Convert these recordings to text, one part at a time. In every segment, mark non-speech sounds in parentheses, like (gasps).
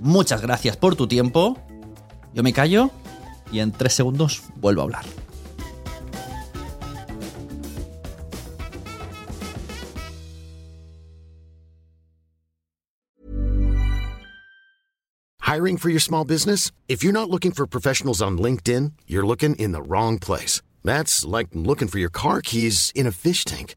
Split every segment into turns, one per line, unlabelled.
Muchas gracias por tu tiempo. Yo me callo y en tres segundos vuelvo a hablar.
Hiring for your small business? If you're not looking for professionals on LinkedIn, you're looking in the wrong place. That's like looking for your car keys in a fish tank.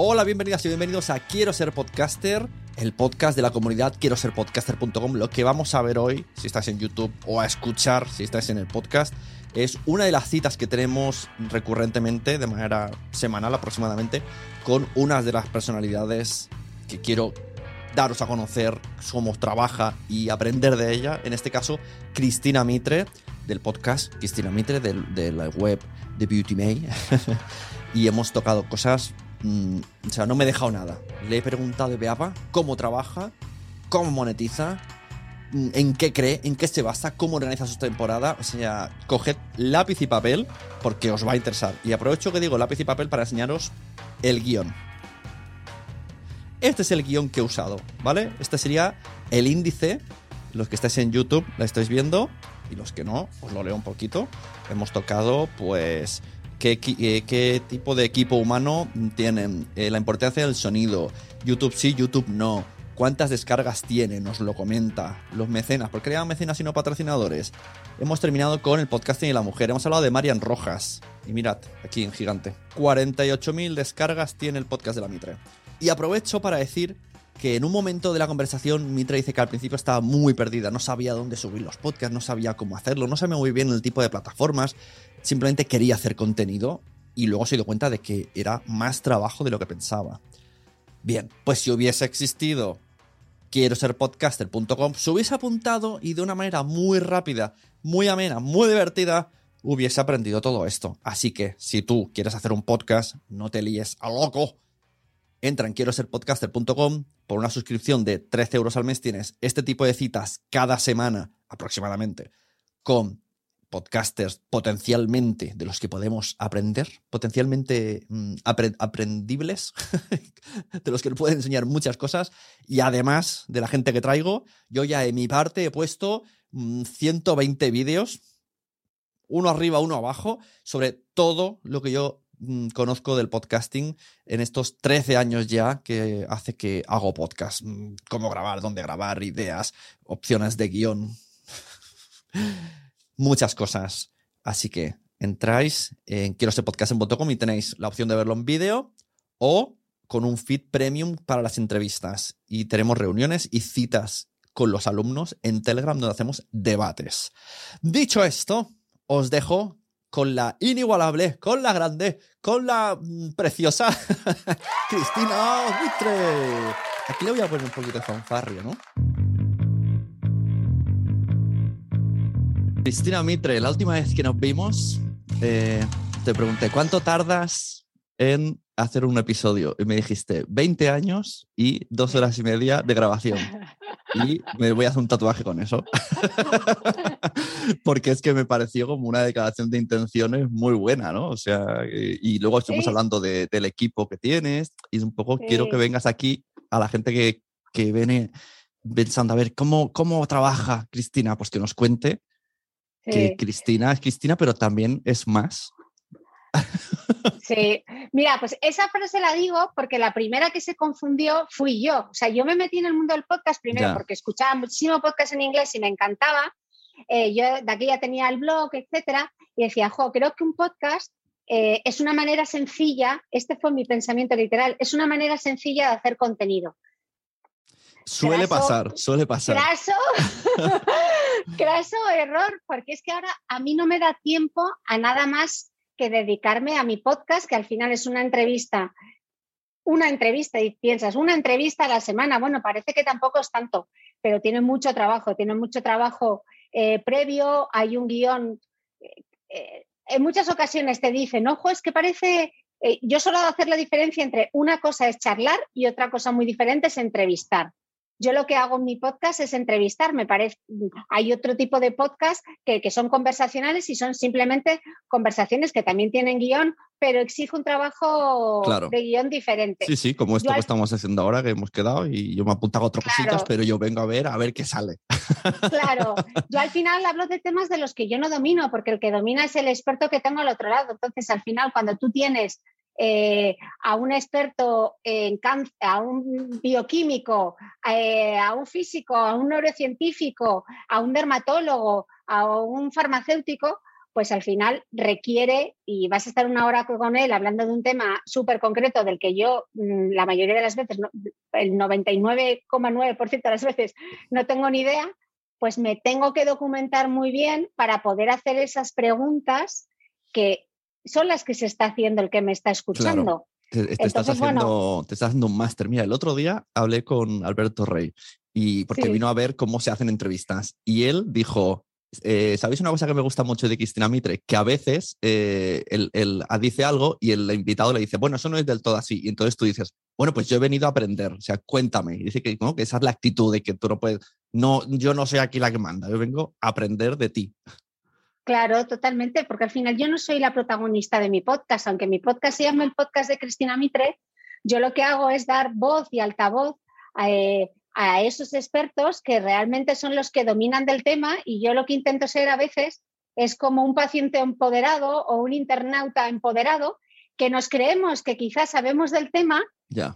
Hola, bienvenidas y bienvenidos a Quiero ser podcaster, el podcast de la comunidad quiero ser. Lo que vamos a ver hoy, si estás en YouTube o a escuchar si estás en el podcast, es una de las citas que tenemos recurrentemente, de manera semanal aproximadamente, con unas de las personalidades que quiero daros a conocer cómo trabaja y aprender de ella. En este caso, Cristina Mitre, del podcast Cristina Mitre, de la web de Beauty May. (laughs) y hemos tocado cosas Mm, o sea, no me he dejado nada. Le he preguntado a Beapa cómo trabaja, cómo monetiza, mm, en qué cree, en qué se basa, cómo organiza su temporada. O sea, coged lápiz y papel porque os va a interesar. Y aprovecho que digo lápiz y papel para enseñaros el guion. Este es el guion que he usado, ¿vale? Este sería el índice. Los que estáis en YouTube la estáis viendo y los que no, os lo leo un poquito. Hemos tocado, pues, eh, qué tipo de equipo humano tienen, eh, la importancia del sonido, YouTube sí, YouTube no, cuántas descargas tiene, nos lo comenta, los mecenas, ¿por qué le llaman mecenas y no patrocinadores? Hemos terminado con el podcasting y la mujer, hemos hablado de Marian Rojas, y mirad, aquí en gigante, 48.000 descargas tiene el podcast de la Mitre. Y aprovecho para decir que en un momento de la conversación Mitre dice que al principio estaba muy perdida, no sabía dónde subir los podcasts, no sabía cómo hacerlo, no sabía muy bien el tipo de plataformas, simplemente quería hacer contenido y luego se dio cuenta de que era más trabajo de lo que pensaba. Bien, pues si hubiese existido quiero ser podcaster.com, se hubiese apuntado y de una manera muy rápida, muy amena, muy divertida, hubiese aprendido todo esto. Así que si tú quieres hacer un podcast, no te líes a loco. Entra en quiero ser podcaster.com, por una suscripción de 13 euros al mes tienes este tipo de citas cada semana aproximadamente con podcasters potencialmente de los que podemos aprender, potencialmente mm, apre- aprendibles, (laughs) de los que pueden enseñar muchas cosas, y además de la gente que traigo, yo ya en mi parte he puesto mm, 120 vídeos, uno arriba, uno abajo, sobre todo lo que yo mm, conozco del podcasting en estos 13 años ya que hace que hago podcast. Mm, Cómo grabar, dónde grabar, ideas, opciones de guion. (laughs) Muchas cosas. Así que entráis en quiero ser podcast.com y tenéis la opción de verlo en vídeo o con un feed premium para las entrevistas. Y tenemos reuniones y citas con los alumnos en Telegram donde hacemos debates. Dicho esto, os dejo con la inigualable, con la grande, con la mm, preciosa (laughs) Cristina Mitre. Aquí le voy a poner un poquito de fanfarria, ¿no? Cristina Mitre, la última vez que nos vimos, eh, te pregunté, ¿cuánto tardas en hacer un episodio? Y me dijiste, 20 años y dos horas y media de grabación. Y me voy a hacer un tatuaje con eso. (laughs) Porque es que me pareció como una declaración de intenciones muy buena, ¿no? O sea, y, luego estuvimos hablando del equipo que tienes y un poco quiero que vengas aquí a la gente que, que viene pensando, a ver, ¿cómo, ¿cómo trabaja Cristina? Pues que nos cuente que Cristina es Cristina, pero también es más. (laughs)
Sí, mira, pues esa frase la digo porque la primera que se confundió fui yo. O sea, yo me metí en el mundo del podcast primero porque escuchaba muchísimo podcast en inglés y me encantaba. Eh, yo de aquí ya tenía el blog, etcétera, y decía, jo, creo que un podcast eh, es una manera sencilla, este fue mi pensamiento literal, es una manera sencilla de hacer contenido.
Suele pasar, suele pasar.
Craso, (laughs) craso error, porque es que ahora a mí no me da tiempo a nada más que dedicarme a mi podcast, que al final es una entrevista. Una entrevista y piensas, una entrevista a la semana, bueno, parece que tampoco es tanto, pero tiene mucho trabajo, tiene mucho trabajo eh, previo, hay un guion. Eh, eh, en muchas ocasiones te dicen, ojo, es que parece, yo solo hacer la diferencia entre una cosa es charlar y otra cosa muy diferente es entrevistar. Yo lo que hago en mi podcast es entrevistar, me parece. Hay otro tipo de podcast que, son conversacionales y son simplemente conversaciones que también tienen guion, pero exige un trabajo de guion diferente.
Sí, sí, como esto que estamos haciendo ahora, que hemos quedado y yo me apuntado a otras cositas, pero yo vengo a ver a ver qué sale.
Claro, (laughs) yo al final hablo de temas de los que yo no domino, porque el que domina es el experto que tengo al otro lado. Entonces, al final, cuando tú tienes eh, a un experto en cáncer, a un bioquímico, eh, a un físico, a un neurocientífico, a un dermatólogo, a un farmacéutico, pues al final requiere, y vas a estar una hora con él hablando de un tema súper concreto del que yo mm, la mayoría de las veces, el 99,9% de las veces no tengo ni idea, pues me tengo que documentar muy bien para poder hacer esas preguntas que son las que se está haciendo el que me está escuchando.
Te, estás haciendo, te, estás haciendo, un máster. Mira, el otro día hablé con Alberto Rey y porque vino a ver cómo se hacen entrevistas y él dijo, eh, ¿sabéis una cosa que me gusta mucho de Cristina Mitre? Que a veces eh, él, dice algo y el invitado le dice, bueno, eso no es del todo así. Y entonces tú dices, bueno, pues yo he venido a aprender, o sea, cuéntame. Y dice que, que esa es la actitud de que tú no puedes, no, yo no soy aquí la que manda, yo vengo a aprender de ti.
Claro, totalmente, porque al final yo no soy la protagonista de mi podcast, aunque mi podcast se llama el podcast de Cristina Mitre, yo lo que hago es dar voz y altavoz eh, a, esos expertos que realmente son los que dominan del tema y yo lo que intento ser a veces es como un paciente empoderado o un internauta empoderado que nos creemos que quizás sabemos del tema,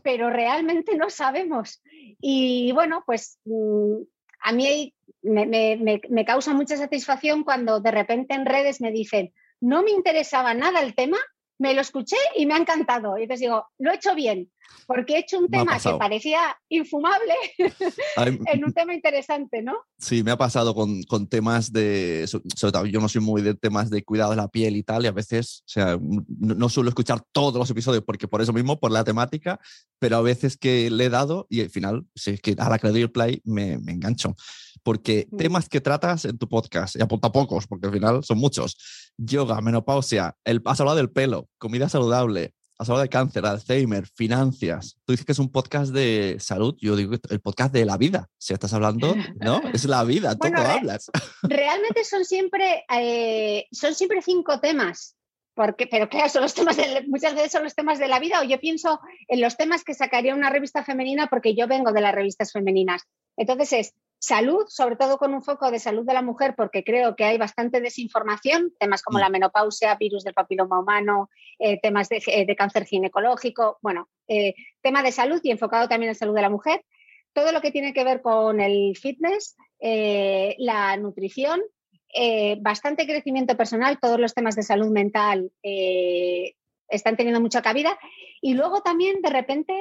pero realmente no sabemos. Y bueno, pues mm, a mí me, causa mucha satisfacción cuando de repente en redes me dicen, no me interesaba nada el tema, me lo escuché y me ha encantado. Y les digo, lo he hecho bien, porque he hecho un tema que parecía infumable (laughs) en un tema interesante, ¿no?
Sí, me ha pasado con, temas de, sobre todo yo no soy muy de temas de cuidado de la piel y tal, y a veces, o sea, no, suelo escuchar todos los episodios porque por eso mismo, por la temática, pero a veces que le he dado y al final, si es que a la que le doy el play me, me engancho porque temas que tratas en tu podcast, y apunta pocos, porque al final son muchos, yoga, menopausia, el, has hablado del pelo, comida saludable, has hablado de cáncer, Alzheimer, finanzas. Tú dices que es un podcast de salud, yo digo el podcast de la vida. Si estás hablando, ¿no? (laughs) Es la vida, todo hablas. (laughs)
Realmente son siempre, eh, son siempre cinco temas. Porque, pero claro, son los temas muchas veces son los temas de la vida, o yo pienso en los temas que sacaría una revista femenina porque yo vengo de las revistas femeninas. Entonces es Salud, sobre todo con un foco de salud de la mujer, porque creo que hay bastante desinformación, temas como mm. la menopausia, virus del papiloma humano, eh, temas eh, de, cáncer ginecológico, bueno, eh, tema de salud y enfocado también en salud de la mujer. Todo lo que tiene que ver con el fitness, la nutrición, bastante crecimiento personal, todos los temas de salud mental están teniendo mucha cabida. Y luego también, de repente,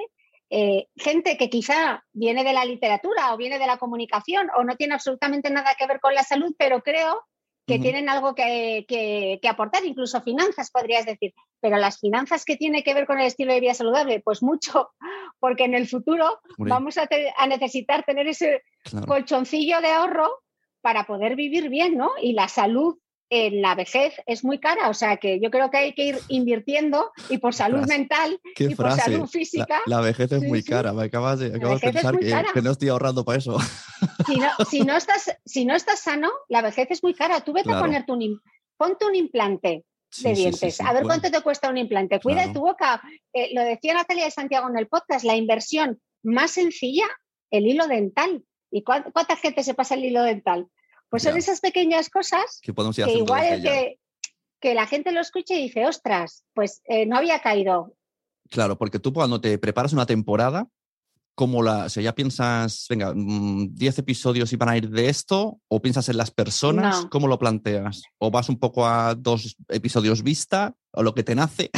eh, gente que quizá viene de la literatura o viene de la comunicación o no tiene absolutamente nada que ver con la salud, pero creo que tienen algo que, aportar, incluso finanzas, podrías decir. Pero las finanzas que tiene que ver con el estilo de vida saludable, pues mucho, (laughs) porque en el futuro vamos a, necesitar tener ese colchoncillo de ahorro para poder vivir bien, ¿no? Y la salud en la vejez es muy cara, o sea que yo creo que hay que ir invirtiendo y por salud mental y por salud física.
La, vejez es muy cara, me acabas de, pensar que, no estoy ahorrando para eso. (laughs)
Si no, estás, si no estás sano, la vejez es muy cara. Tú vete a ponerte un, ponte un implante de dientes. a ver cuánto te cuesta un implante. Cuida de tu boca. Eh, lo decía Natalia de Santiago en el podcast, la inversión más sencilla, el hilo dental. ¿Y cuánta gente se pasa el hilo dental? Pues son esas pequeñas cosas que, igual que, que, la gente lo escuche y dice, ostras, pues eh, no había caído.
Claro, porque tú cuando te preparas una temporada, como la, o sea, ya piensas, venga, 10 mm, episodios iban a ir de esto, o piensas en las personas, ¿cómo lo planteas? ¿O vas un poco a dos episodios vista, o lo que te nace?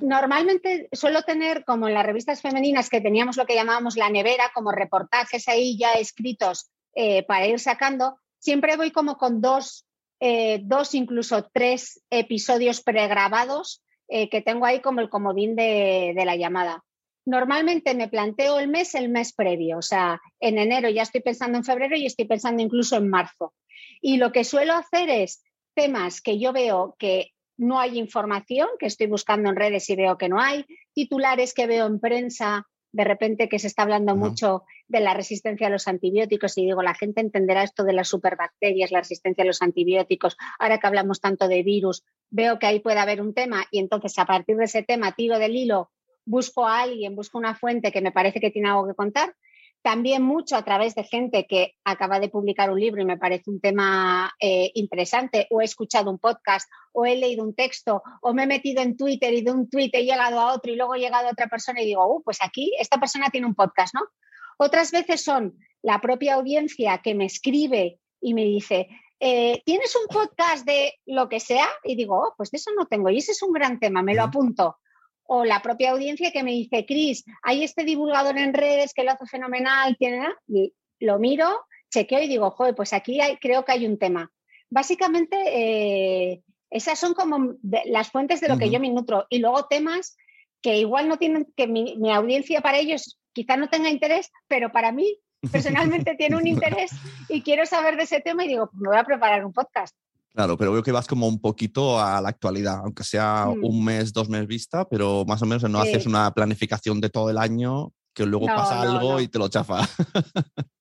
normalmente suelo tener, como en las revistas femeninas, que teníamos lo que llamábamos la nevera, como reportajes ahí ya escritos eh, para ir sacando, siempre voy como con dos, eh, dos incluso tres episodios pregrabados eh, que tengo ahí como el comodín de, la llamada. Normalmente me planteo el mes el mes previo, o sea, en enero ya estoy pensando en febrero y estoy pensando incluso en marzo. Y lo que suelo hacer es temas que yo veo que no hay información, que estoy buscando en redes y veo que no hay, titulares que veo en prensa de repente que se está hablando mucho de la resistencia a los antibióticos. Y digo, la gente entenderá esto de las superbacterias, la resistencia a los antibióticos, ahora que hablamos tanto de virus, veo que ahí puede haber un tema. Y entonces a partir de ese tema tiro del hilo, busco a alguien, busco una fuente que me parece que tiene algo que contar. También mucho a través de gente que acaba de publicar un libro y me parece un tema eh, interesante, o he escuchado un podcast, o he leído un texto, o me he metido en Twitter y de un tweet he llegado a otro y luego he llegado a otra persona y digo, uh, pues aquí esta persona tiene un podcast, ¿no? Otras veces son la propia audiencia que me escribe y me dice, eh, ¿tienes un podcast de lo que sea? Y digo, oh, pues de eso no tengo y ese es un gran tema, me lo apunto o la propia audiencia que me dice, Cris, hay este divulgador en redes que lo hace fenomenal, tiene, y lo miro, chequeo y digo, joder, pues aquí hay, creo que hay un tema. Básicamente, eh, esas son como las fuentes de lo que yo me nutro. Y luego temas que igual no tienen, que mi, mi audiencia para ellos quizá no tenga interés, pero para mí personalmente tiene un (laughs) interés y quiero saber de ese tema y digo, pues me voy a preparar un podcast.
Claro, pero veo que vas como un poquito a la actualidad, aunque sea mm. un mes, dos meses vista, pero más o menos no haces una planificación de todo el año que luego pasa algo y te lo chafa. (laughs)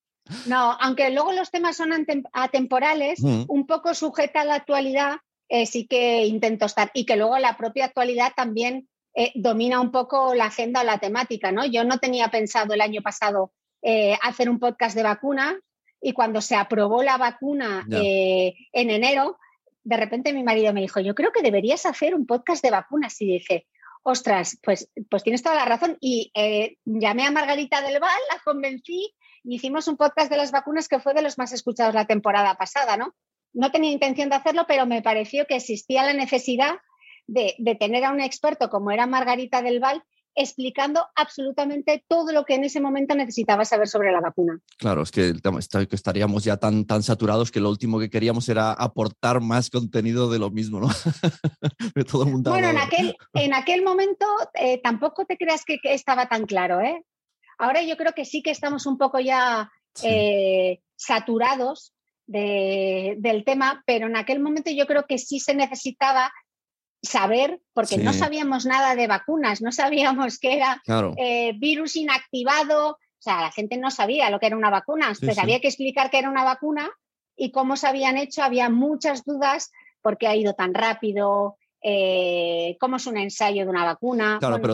No, aunque luego los temas son atemporales, un poco sujeta a la actualidad, eh, sí que intento estar. Y que luego la propia actualidad también eh, domina un poco la agenda o la temática, ¿no? Yo no tenía pensado el año pasado eh, hacer un podcast de vacuna y cuando se aprobó la vacuna en enero, de repente mi marido me dijo, yo creo que deberías hacer un podcast de vacunas. Y dije, ostras, pues, pues tienes toda la razón. Y eh, llamé a Margarita del Val, la convencí y hicimos un podcast de las vacunas que fue de los más escuchados la temporada pasada, ¿no? No tenía intención de hacerlo, pero me pareció que existía la necesidad de, de tener a un experto como era Margarita del Val explicando absolutamente todo lo que en ese momento necesitaba saber sobre la vacuna.
Claro, es que estaríamos ya tan, tan saturados que lo último que queríamos era aportar más contenido de lo mismo, ¿no? (laughs)
todo bueno, en aquel, en aquel momento eh, tampoco te creas que, estaba tan claro, ¿eh? Ahora yo creo que sí que estamos un poco ya eh, saturados del tema, pero en aquel momento yo creo que sí se necesitaba saber, porque no sabíamos nada de vacunas, no sabíamos que era eh, virus inactivado, o sea, la gente no sabía lo que era una vacuna, pues había que explicar qué era una vacuna y cómo se habían hecho, había muchas dudas, por qué ha ido tan rápido, eh, cómo es un ensayo de una vacuna.
Claro, pero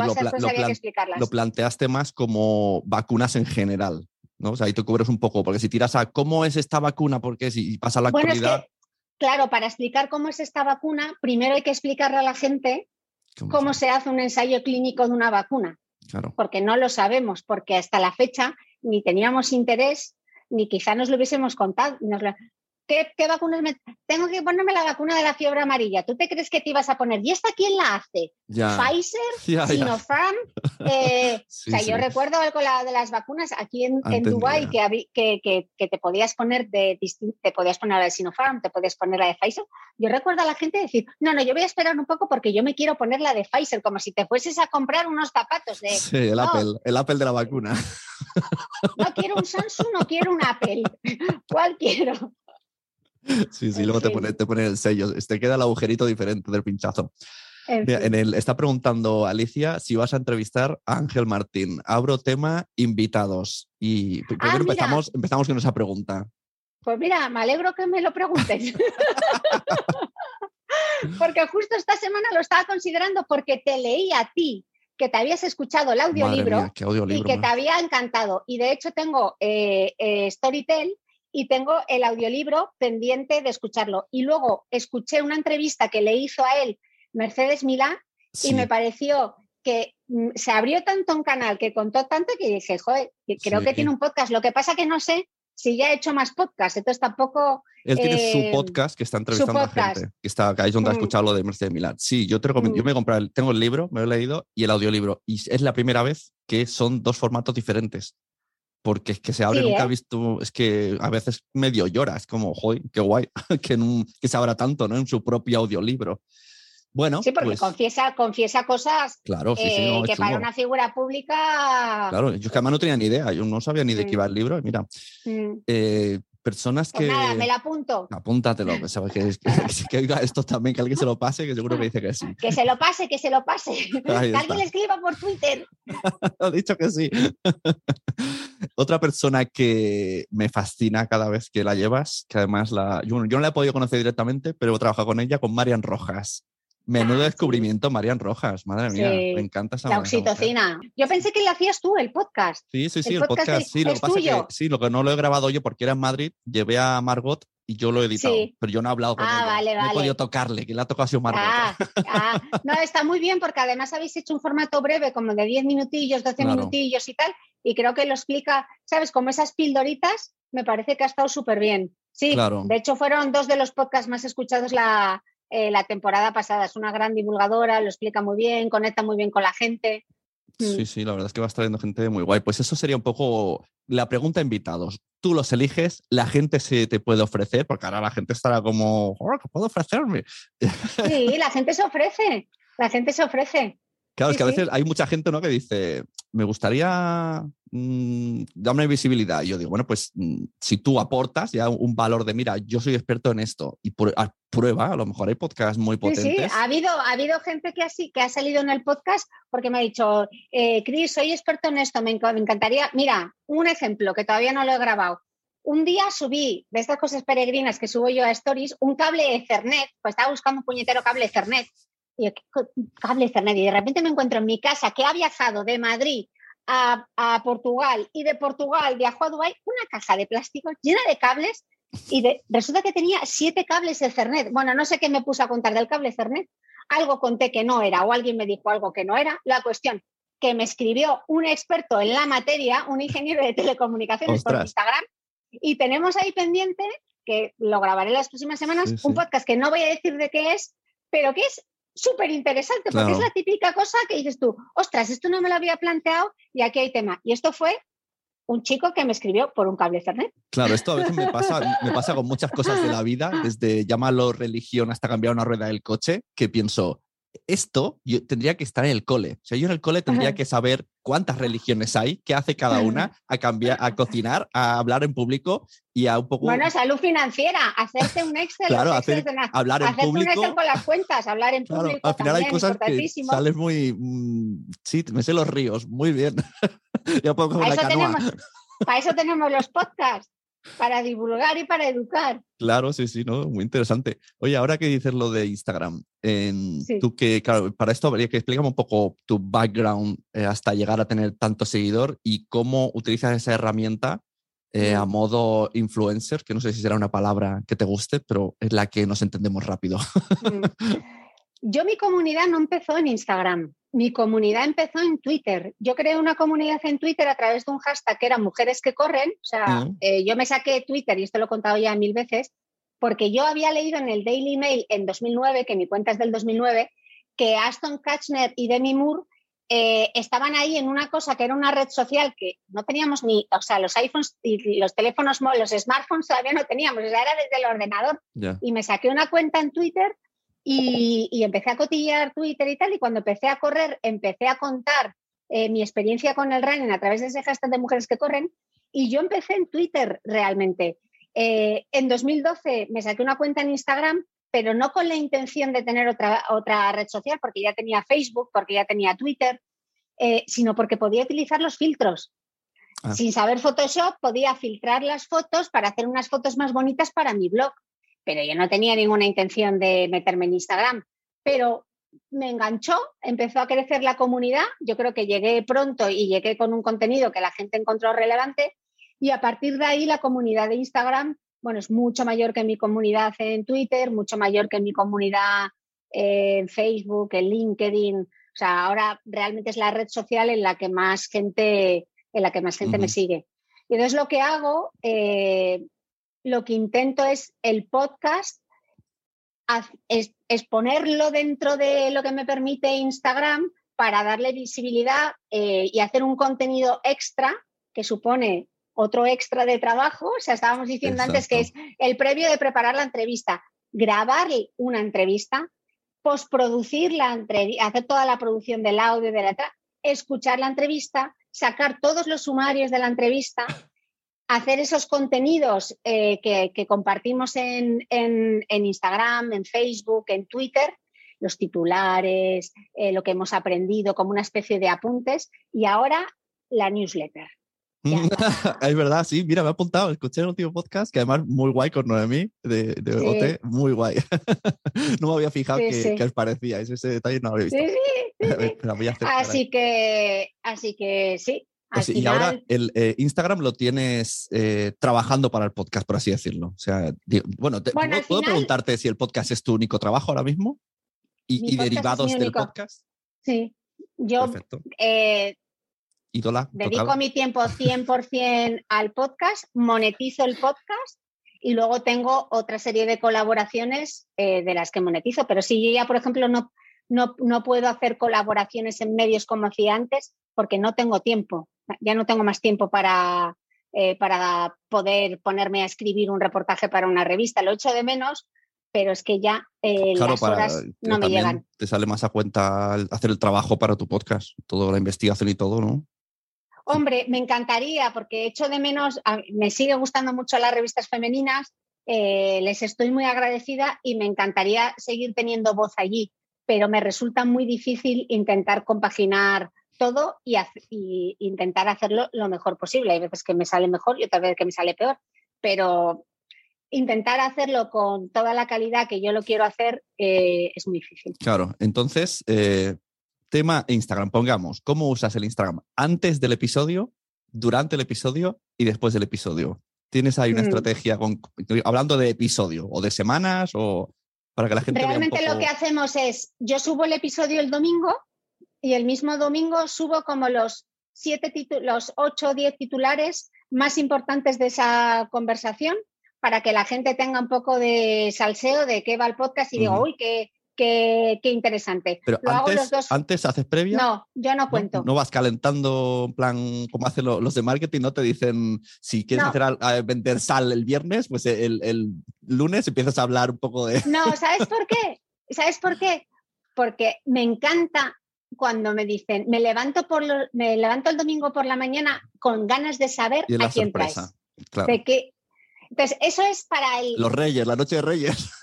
lo, planteaste más como vacunas en general. ¿no? O sea, ahí te cubres un poco, porque si tiras a cómo es esta vacuna, porque si pasa la actualidad.
Claro, para explicar cómo es esta vacuna, primero hay que explicarle a la gente cómo, se hace un ensayo clínico de una vacuna. Porque no lo sabemos, porque hasta la fecha ni teníamos interés, ni quizá nos lo hubiésemos contado. ¿Qué, qué vacunas me... Tengo que ponerme la vacuna de la fiebre amarilla. ¿Tú te crees que te ibas a poner? ¿Y esta quién la hace?
Ya.
¿Pfizer? (laughs)
Ya, ya.
¿Sinopharm? Eh, (laughs)
Sí,
o sea,
sí.
yo recuerdo la de las vacunas aquí en,
Ah,
en Dubái que, que, que, que te podías poner de te podías poner la de Sinopharm, te podías poner la de Pfizer. Yo recuerdo a la gente decir, no, no, yo voy a esperar un poco porque yo me quiero poner la de Pfizer, como si te fueses a comprar unos zapatos de
Sí, el
no.
Apple, el Apple de la vacuna.
no quiero un Samsung, no quiero un Apple. (laughs) ¿Cuál quiero?
Sí, sí,
En
luego te pone, te pone el sello. Te queda el agujerito diferente del pinchazo.
En
Mira,
fin.
en el, está preguntando Alicia si vas a entrevistar a Ángel Martín. Abro tema invitados. Y primero
Ah, mira.
empezamos, empezamos con esa pregunta.
Pues mira, me alegro que me lo preguntes. (laughs) porque justo esta semana lo estaba considerando porque te leí a ti que te habías escuchado el audiolibro
mía, qué audiolibro.
y que te había encantado. Y de hecho tengo eh, eh, Storytel y tengo el audiolibro pendiente de escucharlo. Y luego escuché una entrevista que le hizo a él Mercedes Milá
Sí,
y me pareció que mm, se abrió tanto un canal que contó tanto que dije, joder, que creo
Sí.
que tiene un podcast. Lo que pasa que no sé si ya ha hecho más podcasts, entonces tampoco...
Él tiene
eh,
su podcast que está entrevistando a gente. Que está, que ahí es donde ha
Mm.
escuchado lo de Mercedes Milán. Sí, yo te recomiendo. Yo
Mm.
me he comprado, el- tengo el libro, me lo he leído y el audiolibro. Y es la primera vez que son dos formatos diferentes. Porque es que se abre,
Sí,
nunca
¿eh?
he visto, es que a veces medio llora, es como, joder, qué guay, (laughs) que, en un- que se abra tanto, ¿no? En su propio audiolibro. Bueno,
Sí, porque
pues,
confiesa, confiesa cosas
claro, sí, sí,
eh,
no,
que para una figura pública...
Claro, yo es que además no tenía ni idea, yo no sabía ni de qué iba el libro. y Mira,
Mm,
eh, personas
Pues
que.
nada, me la apunto.
Apúntatelo, que, sabes que, (laughs) que, que oiga esto también, que alguien se lo pase, que seguro que dice que sí.
Que se lo pase, que se lo pase. (laughs) que alguien le escriba por Twitter. (laughs)
Ha dicho que sí. Otra persona que me fascina cada vez que la llevas, que además la, yo, yo no la he podido conocer directamente, pero he trabajado con ella, con Marian Rojas. Menudo (laughs) descubrimiento, Marian Rojas. Madre mía,
Sí,
me encanta esa
La
mujer.
oxitocina. Yo pensé que lo hacías tú, el podcast.
Sí, sí, sí,
El
el,
podcast
podcast,
es-
sí, lo que pasa
tuyo.
que sí, lo que no lo he grabado yo porque era en Madrid, llevé a Margot y yo lo he editado,
Sí.
pero yo no he hablado con
Ah,
ella.
vale,
No he podido tocarle, que le ha tocado sido Margot.
Ah, (laughs) ah, no, está muy bien porque además habéis hecho un formato breve, como de 10 minutillos, 12
Claro.
minutillos y tal, y creo que lo explica, ¿sabes? Como esas pildoritas, me parece que ha estado súper bien. Sí,
Claro.
de hecho fueron dos de los podcasts más escuchados la, eh, la temporada pasada. Es una gran divulgadora, lo explica muy bien, conecta muy bien con la gente. Mm.
Sí, sí, la verdad es que vas trayendo gente muy guay. Pues eso sería un poco la pregunta a invitados. Tú los eliges, la gente se te puede ofrecer, porque ahora la gente estará como, "Oh, ¿qué puedo ofrecerme?
Sí, la gente se ofrece, la gente se ofrece.
Claro, es
Sí,
que a
sí.
veces hay mucha gente ¿no? que dice, me gustaría mm, darme visibilidad. Y yo digo, bueno, pues mm, si tú aportas ya un valor de, mira, yo soy experto en esto y prue- a- prueba, a lo mejor hay podcasts muy
Sí, sí,
potentes.
ha habido, ha habido gente que, así, que ha salido en el podcast porque me ha dicho, eh, Cris, soy experto en esto, me, enc- me encantaría. Mira, un ejemplo que todavía no lo he grabado. Un día subí de estas cosas peregrinas que subo yo a Stories un cable Ethernet, pues estaba buscando un puñetero cable Ethernet. Yo, ¿qué cable Ethernet? Y de repente me encuentro en mi casa que ha viajado de Madrid a, a Portugal y de Portugal viajó a Dubái una caja de plástico llena de cables y de- resulta que tenía siete cables Ethernet. Bueno, no sé qué me puse a contar del cable Ethernet. Algo conté que no era o alguien me dijo algo que no era. La cuestión que me escribió un experto en la materia, un ingeniero de telecomunicaciones por. Instagram y tenemos ahí pendiente que lo grabaré las próximas semanas,
Sí,
un podcast que no voy a decir de qué es, pero que es súper interesante porque
Claro.
es la típica cosa que dices tú, ostras, esto no me lo había planteado y aquí hay tema. Y esto fue un chico que me escribió por un cable Ethernet.
Claro, esto a veces me pasa, me pasa con muchas cosas de la vida, desde llamarlo religión hasta cambiar una rueda del coche, que pienso, esto yo tendría que estar en el cole. O sea, yo en el cole tendría
Ajá.
que saber cuántas religiones hay, qué hace cada una, a cambiar, a cocinar, a hablar en público y a un poco
Bueno, salud financiera, hacerte un Excel,
Claro, hacer-
na-
hablar en
hacerte un
público.
Excel con las cuentas, hablar en
Claro,
público
al final hay cosas que sales muy. mm, sí, me sé los ríos, muy bien. (laughs) ya puedo coger la canoa.
tenemos, para eso tenemos los podcasts, para divulgar y para educar.
Claro, sí, sí, ¿no? Muy interesante. Oye, ahora que dices lo de Instagram,
Sí.
tú que, claro, para esto habría que explicar un poco tu background eh, hasta llegar a tener tanto seguidor y cómo utilizas esa herramienta eh, a
Mm.
modo influencer, que no sé si será una palabra que te guste, pero es la que nos entendemos rápido. (laughs)
Yo mi comunidad no empezó en Instagram, mi comunidad empezó en Twitter. Yo creé una comunidad en Twitter a través de un hashtag que era Mujeres que corren. O sea,
Mm.
eh, yo me saqué Twitter, y esto lo he contado ya mil veces, porque yo había leído en el Daily Mail en 2009, que mi cuenta es del 2009, que Aston Kutcher y Demi Moore eh, estaban ahí en una cosa que era una red social que no teníamos ni, o sea, los iPhones y los teléfonos, los smartphones todavía no teníamos, o sea, era desde el ordenador. Y me saqué una cuenta en Twitter y, empecé a cotillear Twitter y tal, y cuando empecé a correr, empecé a contar eh, mi experiencia con el running a través de ese hashtag de mujeres que corren, y yo empecé en Twitter realmente. Eh, en 2012 me saqué una cuenta en Instagram, pero no con la intención de tener otra, otra red social, porque ya tenía Facebook, porque ya tenía Twitter, eh, sino porque podía utilizar los filtros. Ah. Sin saber Photoshop, podía filtrar las fotos para hacer unas fotos más bonitas para mi blog pero yo no tenía ninguna intención de meterme en Instagram. Pero me enganchó, empezó a crecer la comunidad, yo creo que llegué pronto y llegué con un contenido que la gente encontró relevante y a partir de ahí la comunidad de Instagram, bueno, es mucho mayor que mi comunidad en Twitter, mucho mayor que mi comunidad en Facebook, en LinkedIn, o sea, ahora realmente es la red social en la que más gente, en la que más gente me sigue. Y entonces lo que hago, eh, lo que intento es el podcast, exponerlo dentro de lo que me permite Instagram para darle visibilidad eh, y hacer un contenido extra que supone otro extra de trabajo. O sea, estábamos diciendo antes que es el previo de preparar la entrevista, grabar una entrevista, postproducir la entrevista, hacer toda la producción del audio, de la escuchar la entrevista, sacar todos los sumarios de la entrevista hacer esos contenidos eh, que, compartimos en, Instagram, en Facebook, en Twitter, los titulares, eh, lo que hemos aprendido como una especie de apuntes y ahora la newsletter. (laughs)
es verdad, sí, mira, me he apuntado, escuché el último podcast, que además muy guay con Noemí de, de OT, muy guay. (laughs) no me había fijado que, os parecía, ese, detalle no lo había visto. (laughs)
así, que, así que sí,
pues y ahora el eh, Instagram lo tienes eh, trabajando para el podcast, por así decirlo. O sea, bueno, ¿puedo, preguntarte si el podcast es tu único trabajo ahora mismo? ¿Y, derivados del podcast?
Sí, yo eh, dedico mi tiempo (laughs) 100% al podcast, monetizo el podcast y luego tengo otra serie de colaboraciones de las que monetizo. Pero si yo ya, por ejemplo, no, no, no puedo hacer colaboraciones en medios como hacía antes porque no tengo tiempo ya no tengo más tiempo para, eh, para poder ponerme a escribir un reportaje para una revista. Lo echo de menos, pero es que ya eh, las horas no me llegan.
Te sale más a cuenta hacer el trabajo para tu podcast, toda la investigación y todo, ¿no?
Hombre, me encantaría porque echo de menos, me sigue gustando mucho las revistas femeninas, eh, les estoy muy agradecida y me encantaría seguir teniendo voz allí, pero me resulta muy difícil intentar compaginar todo y, intentar hacerlo lo mejor posible. Hay veces que me sale mejor y otras veces que me sale peor, pero intentar hacerlo con toda la calidad que yo lo quiero hacer eh, es muy difícil.
Claro, entonces, eh, tema Instagram, pongamos, ¿cómo usas el Instagram antes del episodio, durante el episodio y después del episodio? ¿Tienes ahí una mm. estrategia hablando de episodio o de semanas o para que la gente...
Realmente lo que hacemos es, yo subo el episodio el domingo y el mismo domingo subo como los siete los ocho o diez titulares más importantes de esa conversación para que la gente tenga un poco de salseo de qué va el podcast y digo, uy, qué, Qué, interesante.
Pero antes, antes haces previa.
No, yo no cuento.
No, vas calentando en plan como hacen los de marketing, no te dicen si quieres hacer vender sal el viernes, pues el, el, lunes empiezas a hablar un poco de.
No, ¿sabes por qué? ¿Sabes por qué? Porque me encanta cuando me dicen, me levanto, por me levanto el domingo por la mañana con ganas de saber a quién traes. De que, entonces, eso es para el...
Los Reyes, la Noche de Reyes. (laughs)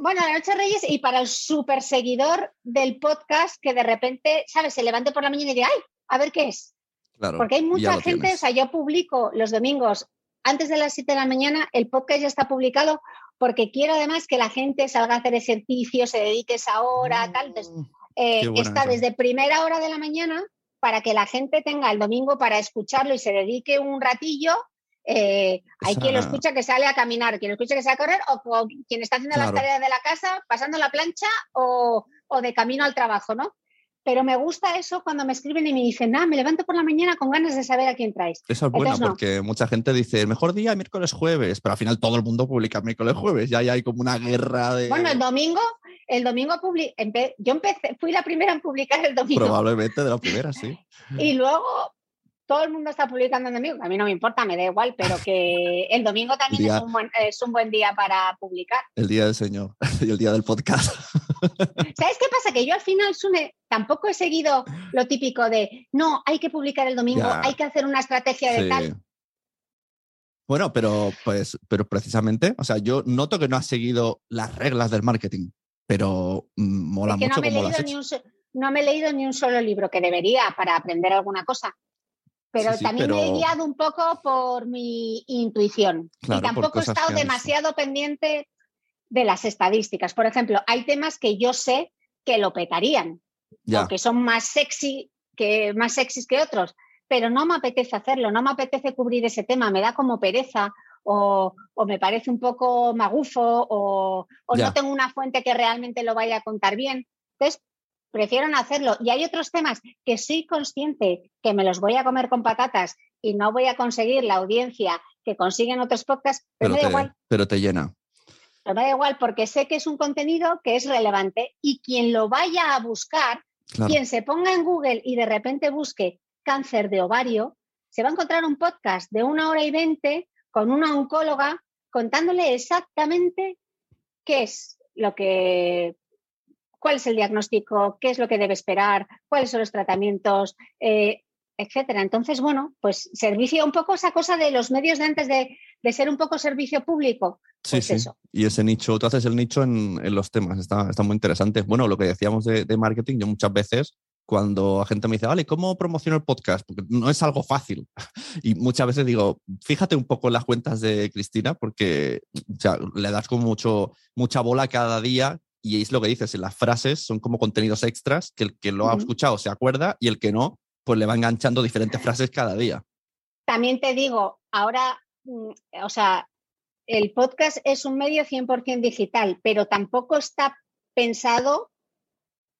Bueno, la Noche de Reyes y para el super seguidor del podcast que de repente, ¿sabes? Se levante por la mañana y dice, ¡ay! A ver qué es. Claro, Porque hay mucha gente, o sea, yo publico los domingos antes de las 7 de la mañana, el podcast ya está publicado porque quiero además que la gente salga a hacer ejercicio, se dedique esa hora, tal. Entonces, mm. Eh, está desde primera hora de la mañana para que la gente tenga el domingo para escucharlo y se dedique un ratillo. Eh, hay quien lo escucha que sale a caminar, quien lo escucha que sale a correr o, quien está haciendo las tareas de la casa, pasando la plancha o, de camino al trabajo, ¿no? Pero me gusta eso cuando me escriben y me dicen, ah, me levanto por la mañana con ganas de saber a quién traes.
Eso es bueno porque mucha gente dice, el mejor día miércoles jueves, pero al final todo el mundo publica miércoles jueves, ya, hay como una guerra de...
Bueno, el domingo, el domingo yo empecé, fui la primera en publicar el domingo.
Probablemente de la primera, sí. (laughs)
y luego todo el mundo está publicando el domingo, a mí no me importa, me da igual, pero que el domingo también es, un buen, es, un buen, día para publicar.
El día del Señor (laughs) y el día del podcast. (laughs)
¿Sabes qué pasa? Que yo al final, Sune, tampoco he seguido lo típico de, no, hay que publicar el domingo, hay que hacer una estrategia de tal.
Bueno, pero pues, pero precisamente, o sea, yo noto que no has seguido las reglas del marketing, pero mm, mola mucho no como lo has hecho.
no me he leído ni un solo libro que debería para aprender alguna cosa pero también me he guiado un poco por mi intuición. Y tampoco he estado demasiado pendiente de las estadísticas. Por ejemplo, hay temas que yo sé que lo petarían, que son más sexy que más sexys que otros, pero no me apetece hacerlo, no me apetece cubrir ese tema, me da como pereza o, me parece un poco magufo o, no tengo una fuente que realmente lo vaya a contar bien. Entonces, prefiero no hacerlo. Y hay otros temas que soy consciente que me los voy a comer con patatas y no voy a conseguir la audiencia que consiguen otros podcasts, pero, me da igual.
Pero te llena.
Pero me da igual porque sé que es un contenido que es relevante y quien lo vaya a buscar, quien se ponga en Google y de repente busque cáncer de ovario, se va a encontrar un podcast de una hora y veinte con una oncóloga contándole exactamente qué es lo que cuál es el diagnóstico, qué es lo que debe esperar, cuáles son los tratamientos, eh, etcétera. Entonces, bueno, pues servicio, un poco esa cosa de los medios de antes de, ser un poco servicio público. Pues sí, sí.
Y ese nicho, tú haces el nicho en, los temas, está, está, muy interesante. Bueno, lo que decíamos de, marketing, yo muchas veces cuando la gente me dice, vale, ¿cómo promociono el podcast? Porque no es algo fácil. (laughs) Y muchas veces digo, fíjate un poco en las cuentas de Cristina, porque le das como mucho, mucha bola cada día y es lo que dices, en las frases son como contenidos extras que el que lo ha escuchado se acuerda y el que no, pues le va enganchando diferentes frases cada día.
También te digo, ahora, mm, o sea, el podcast es un medio 100% digital, pero tampoco está pensado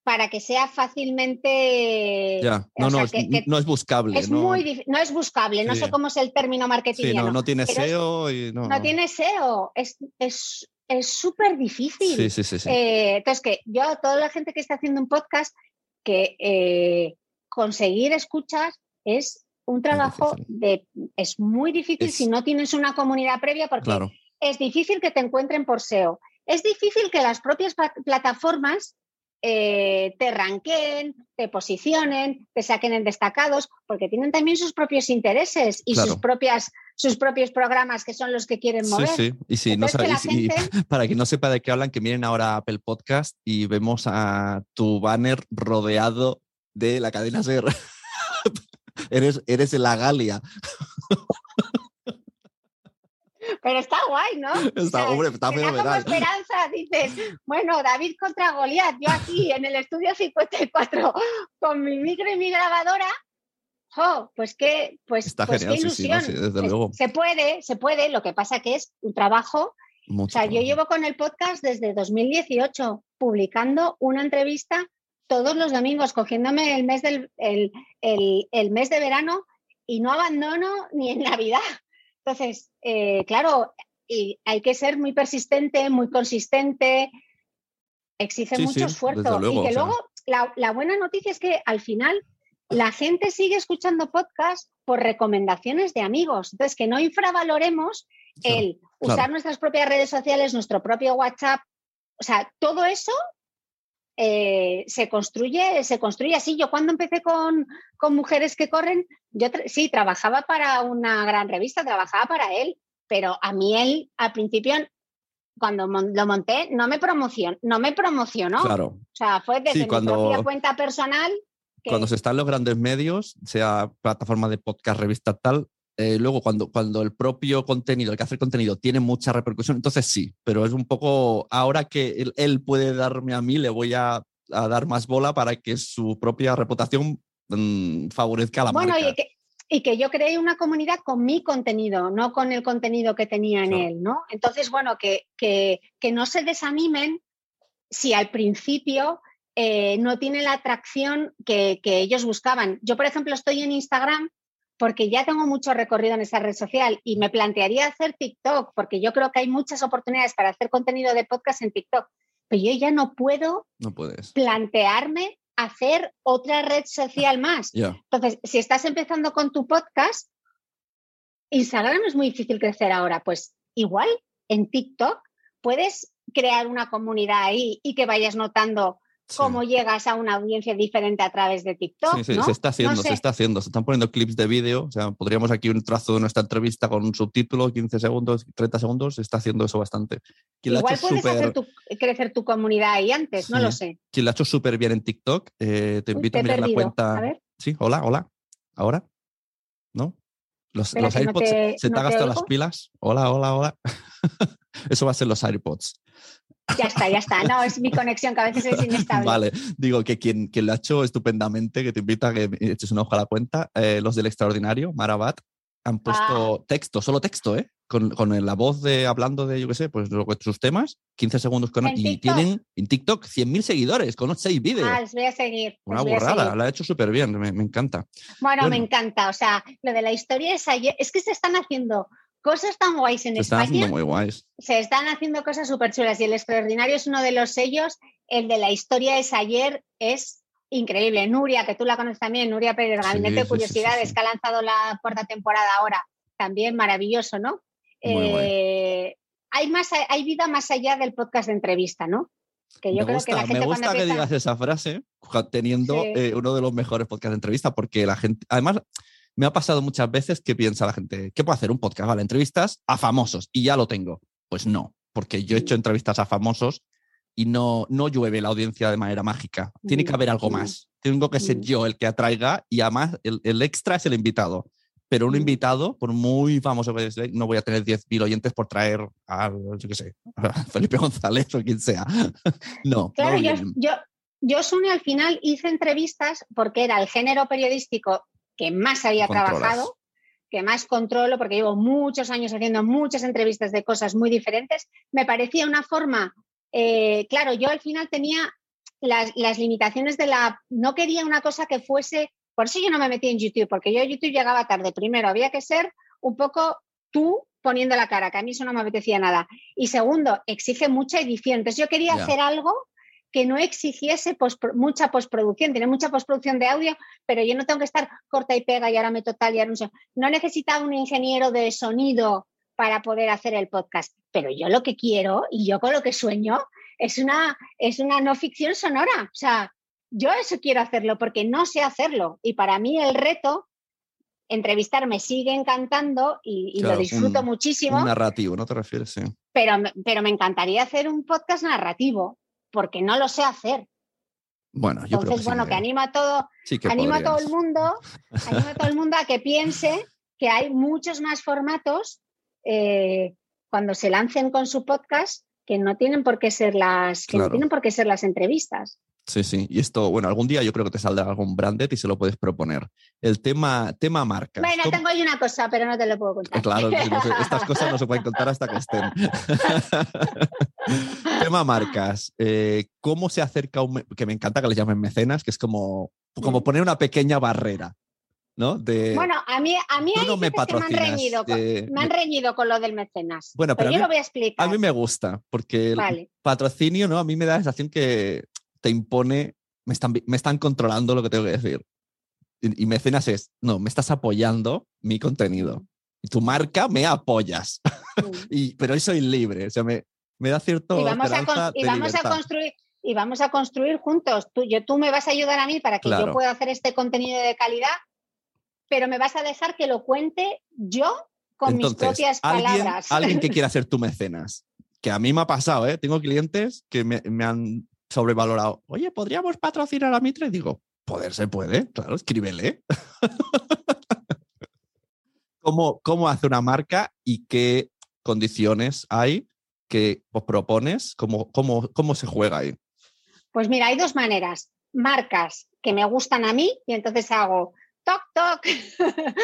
para que sea fácilmente.
Ya, no, no, no es buscable.
Es no. Muy no es buscable, no sé cómo es el término marketing.
no, no tiene SEO. y no,
no, tiene SEO, es, es es súper difícil.
Sí, sí, sí.
Eh, entonces, que yo, toda la gente que está haciendo un podcast, que eh, conseguir escuchas es un trabajo de. Es muy difícil si no tienes una comunidad previa, porque es difícil que te encuentren por SEO. Es difícil que las propias plataformas eh, te ranqueen, te posicionen, te saquen en destacados, porque tienen también sus propios intereses y sus propias sus propios programas que son los que quieren mover.
Sí, sí. Y si no sabéis, (laughs) para que no sepa de qué hablan, que miren ahora Apple Podcast y vemos a tu banner rodeado de la cadena SER. (laughs) eres, eres la Galia. (laughs)
Pero está guay, ¿no? (laughs)
Está, hombre, está fenomenal.
esperanza, dices, bueno, David contra Goliat, yo aquí en el estudio 54 (laughs) con mi micro y mi grabadora, oh, pues qué, pues, pues qué ilusión.
desde luego.
Se puede, se puede, lo que pasa que es un trabajo. o sea, yo llevo con el podcast desde 2018, publicando una entrevista todos los domingos, cogiéndome el mes, del, el, el mes de verano y no abandono ni en Navidad. Entonces, eh, claro, y hay que ser muy persistente, muy consistente, exige mucho esfuerzo. y que luego la, buena noticia es que al final la gente sigue escuchando podcast por recomendaciones de amigos. Entonces, que no infravaloremos el usar nuestras propias redes sociales, nuestro propio WhatsApp. O sea, todo eso eh, se construye, se construye así. Yo cuando empecé con, mujeres que corren, yo sí, trabajaba para una gran revista, trabajaba para él, pero a mí él al principio, cuando lo monté, no me promocionó, no me promocionó.
Claro.
O sea, fue desde mi propia cuenta personal.
Cuando se están los grandes medios, sea plataforma de podcast, revista tal, eh, luego, cuando, cuando el propio contenido, el que hace el contenido, tiene mucha repercusión, entonces sí, pero es un poco, ahora que él, puede darme a mí, le voy a, dar más bola para que su propia reputación mm, favorezca a la
bueno,
marca.
Y que, y que yo creé una comunidad con mi contenido, no con el contenido que tenía en él, ¿no? Entonces, bueno, que, que, que no se desanimen si al principio eh, no tiene la atracción que, que ellos buscaban. Yo, por ejemplo, estoy en Instagram porque ya tengo mucho recorrido en esa red social y me plantearía hacer TikTok, porque yo creo que hay muchas oportunidades para hacer contenido de podcast en TikTok, pero yo ya no puedo
No puedes.
plantearme hacer otra red social más.
Ya.
Entonces, si estás empezando con tu podcast, Instagram es muy difícil crecer ahora, pues igual en TikTok puedes crear una comunidad ahí y que vayas notando
Sí.
cómo llegas a una audiencia diferente a través de TikTok.
Sí, sí,
¿no?
se está haciendo,
No
se está haciendo. Se están poniendo clips de vídeo. O sea, podríamos aquí un trazo de nuestra entrevista con un subtítulo, 15 segundos, 30 segundos. Se está haciendo eso bastante. Quien lo ha
Igual puedes hacer tu- crecer tu comunidad ahí antes, no lo sé.
quien lo ha hecho súper bien en TikTok, eh, te
Uy,
invito
te
a mirar la cuenta.
A ver.
Sí, hola, hola. ¿Ahora? ¿No? Los, los
no
AirPods,
te-
¿se te han gastado las pilas? Hola, hola, hola. (laughs) Eso va a ser los AirPods.
Ya está, ya está. No, es mi conexión que a veces es inestable.
Vale, digo que quien, quien lo ha hecho estupendamente, que te invita a que eches una hoja a la cuenta, eh, los del extraordinario, Marabat, han puesto texto, solo texto, ¿eh? Con, con la voz de hablando de, yo qué sé, pues sus temas, 15 segundos con
¿En
y tienen en TikTok 100.000 seguidores con 6 vídeos.
Ah, les voy a seguir.
Una
les voy a
burrada,
seguir.
la ha hecho súper bien, me, me encanta.
Bueno, me encanta. O sea, lo de la historia es ayer. Es que se están haciendo cosas tan guays en
Se están
España.
haciendo muy guays.
Se están haciendo cosas súper chulas y el extraordinario es uno de los sellos. El de la historia es ayer, es increíble. Nuria, que tú la conoces también, Nuria Pérez, Gabinete
sí,
de
sí,
Curiosidades,
sí.
que ha lanzado la cuarta temporada ahora. También maravilloso, ¿no? Eh, hay, más, hay vida más allá del podcast de entrevista, ¿no? Que yo
me
creo
gusta,
que la gente
me gusta que digas esa frase teniendo eh, uno de los mejores podcasts de entrevista, porque la gente, además, me ha pasado muchas veces que piensa la gente, ¿qué puedo hacer? Un podcast, vale, entrevistas a famosos y ya lo tengo. Pues no, porque yo he hecho entrevistas a famosos y no, no llueve la audiencia de manera mágica. Tiene que
Mm,
haber algo
mm,
más. Tengo que ser
mm.
yo el que atraiga y además el, el extra es el invitado. Pero un
Mm.
invitado, por muy famoso que sea, no voy a tener 10.000 oyentes por traer a, yo qué sé, (laughs) a Felipe González o quien sea. (laughs) no.
Claro,
no
yo, yo, yo, Sune, al final hice entrevistas porque era el género periodístico que más había
Controlas.
trabajado, que más controlo, porque llevo muchos años haciendo muchas entrevistas de cosas muy diferentes. Me parecía una forma, eh, claro, yo al final tenía las, las limitaciones de la... No quería una cosa que fuese... Por eso yo no me metí en YouTube, porque yo a YouTube llegaba tarde. Primero, había que ser un poco tú poniendo la cara, que a mí eso no me apetecía nada. Y segundo, exige mucha edición. Entonces yo quería hacer algo que no exigiese mucha postproducción, tiene mucha postproducción de audio, pero yo no tengo que estar corta y pega y ahora me total y ahora no. No necesitaba un ingeniero de sonido para poder hacer el podcast, pero yo lo que quiero y yo con lo que sueño es una, es una no ficción sonora. O sea, yo eso quiero hacerlo porque no sé hacerlo y para mí el reto entrevistar me sigue encantando y, y
Claro,
lo disfruto
un-
muchísimo
Un narrativo, ¿no te refieres? Sí.
pero, pero me encantaría hacer un podcast narrativo, porque no lo sé hacer.
Bueno, yo creo
Entonces,
sí
bueno,
que-
que animo a todo,
sí que
animo a todo el mundo, animo a todo el mundo a que piense que hay muchos más formatos eh, cuando se lancen con su podcast que no tienen por qué ser las, que no tienen por qué ser las entrevistas.
Sí, sí. Y esto, bueno, algún día yo creo que te saldrá algún branded y se lo puedes proponer. El tema, tema marcas.
Bueno,
¿Cómo-
tengo ahí una cosa, pero no te lo puedo contar.
Claro, sí, no sé, estas (laughs) cosas no se pueden contar hasta que estén. (laughs) Tema marcas. Eh, ¿Cómo se acerca un... Que me encanta que les llamen mecenas, que es como, como poner una pequeña barrera, ¿no? De,
Bueno, a mí, a mí hay
no me
que me han,
patrocinas,
reñido con,
eh,
me han reñido con lo del mecenas.
Bueno, pero a
yo
mí-
lo voy a explicar.
A mí me gusta, porque el patrocinio, ¿no? A mí me da la sensación que te impone, me están, me están controlando lo que tengo que decir. Y, y mecenas es, no, me estás apoyando mi contenido. Y tu marca me apoyas. (laughs) Y, pero hoy soy libre, o sea, me, me da cierto
y vamos, a, con- y vamos a construir y vamos a construir juntos. Tú, yo, tú me vas a ayudar a mí para que
Claro.
yo pueda hacer este contenido de calidad, pero me vas a dejar que lo cuente yo con mis propias
alguien,
palabras.
alguien que quiera (laughs) ser tu mecenas, que a mí me ha pasado, ¿eh? Tengo clientes que me, me han sobrevalorado. Oye, ¿podríamos patrocinar a Mitre? Digo, poder se puede, claro, escríbele. (laughs) ¿Cómo, ¿Cómo hace una marca y qué condiciones hay que pues, propones? ¿Cómo, cómo, ¿Cómo se juega ahí?
Pues mira, hay dos maneras. Marcas que me gustan a mí y entonces hago toc toc.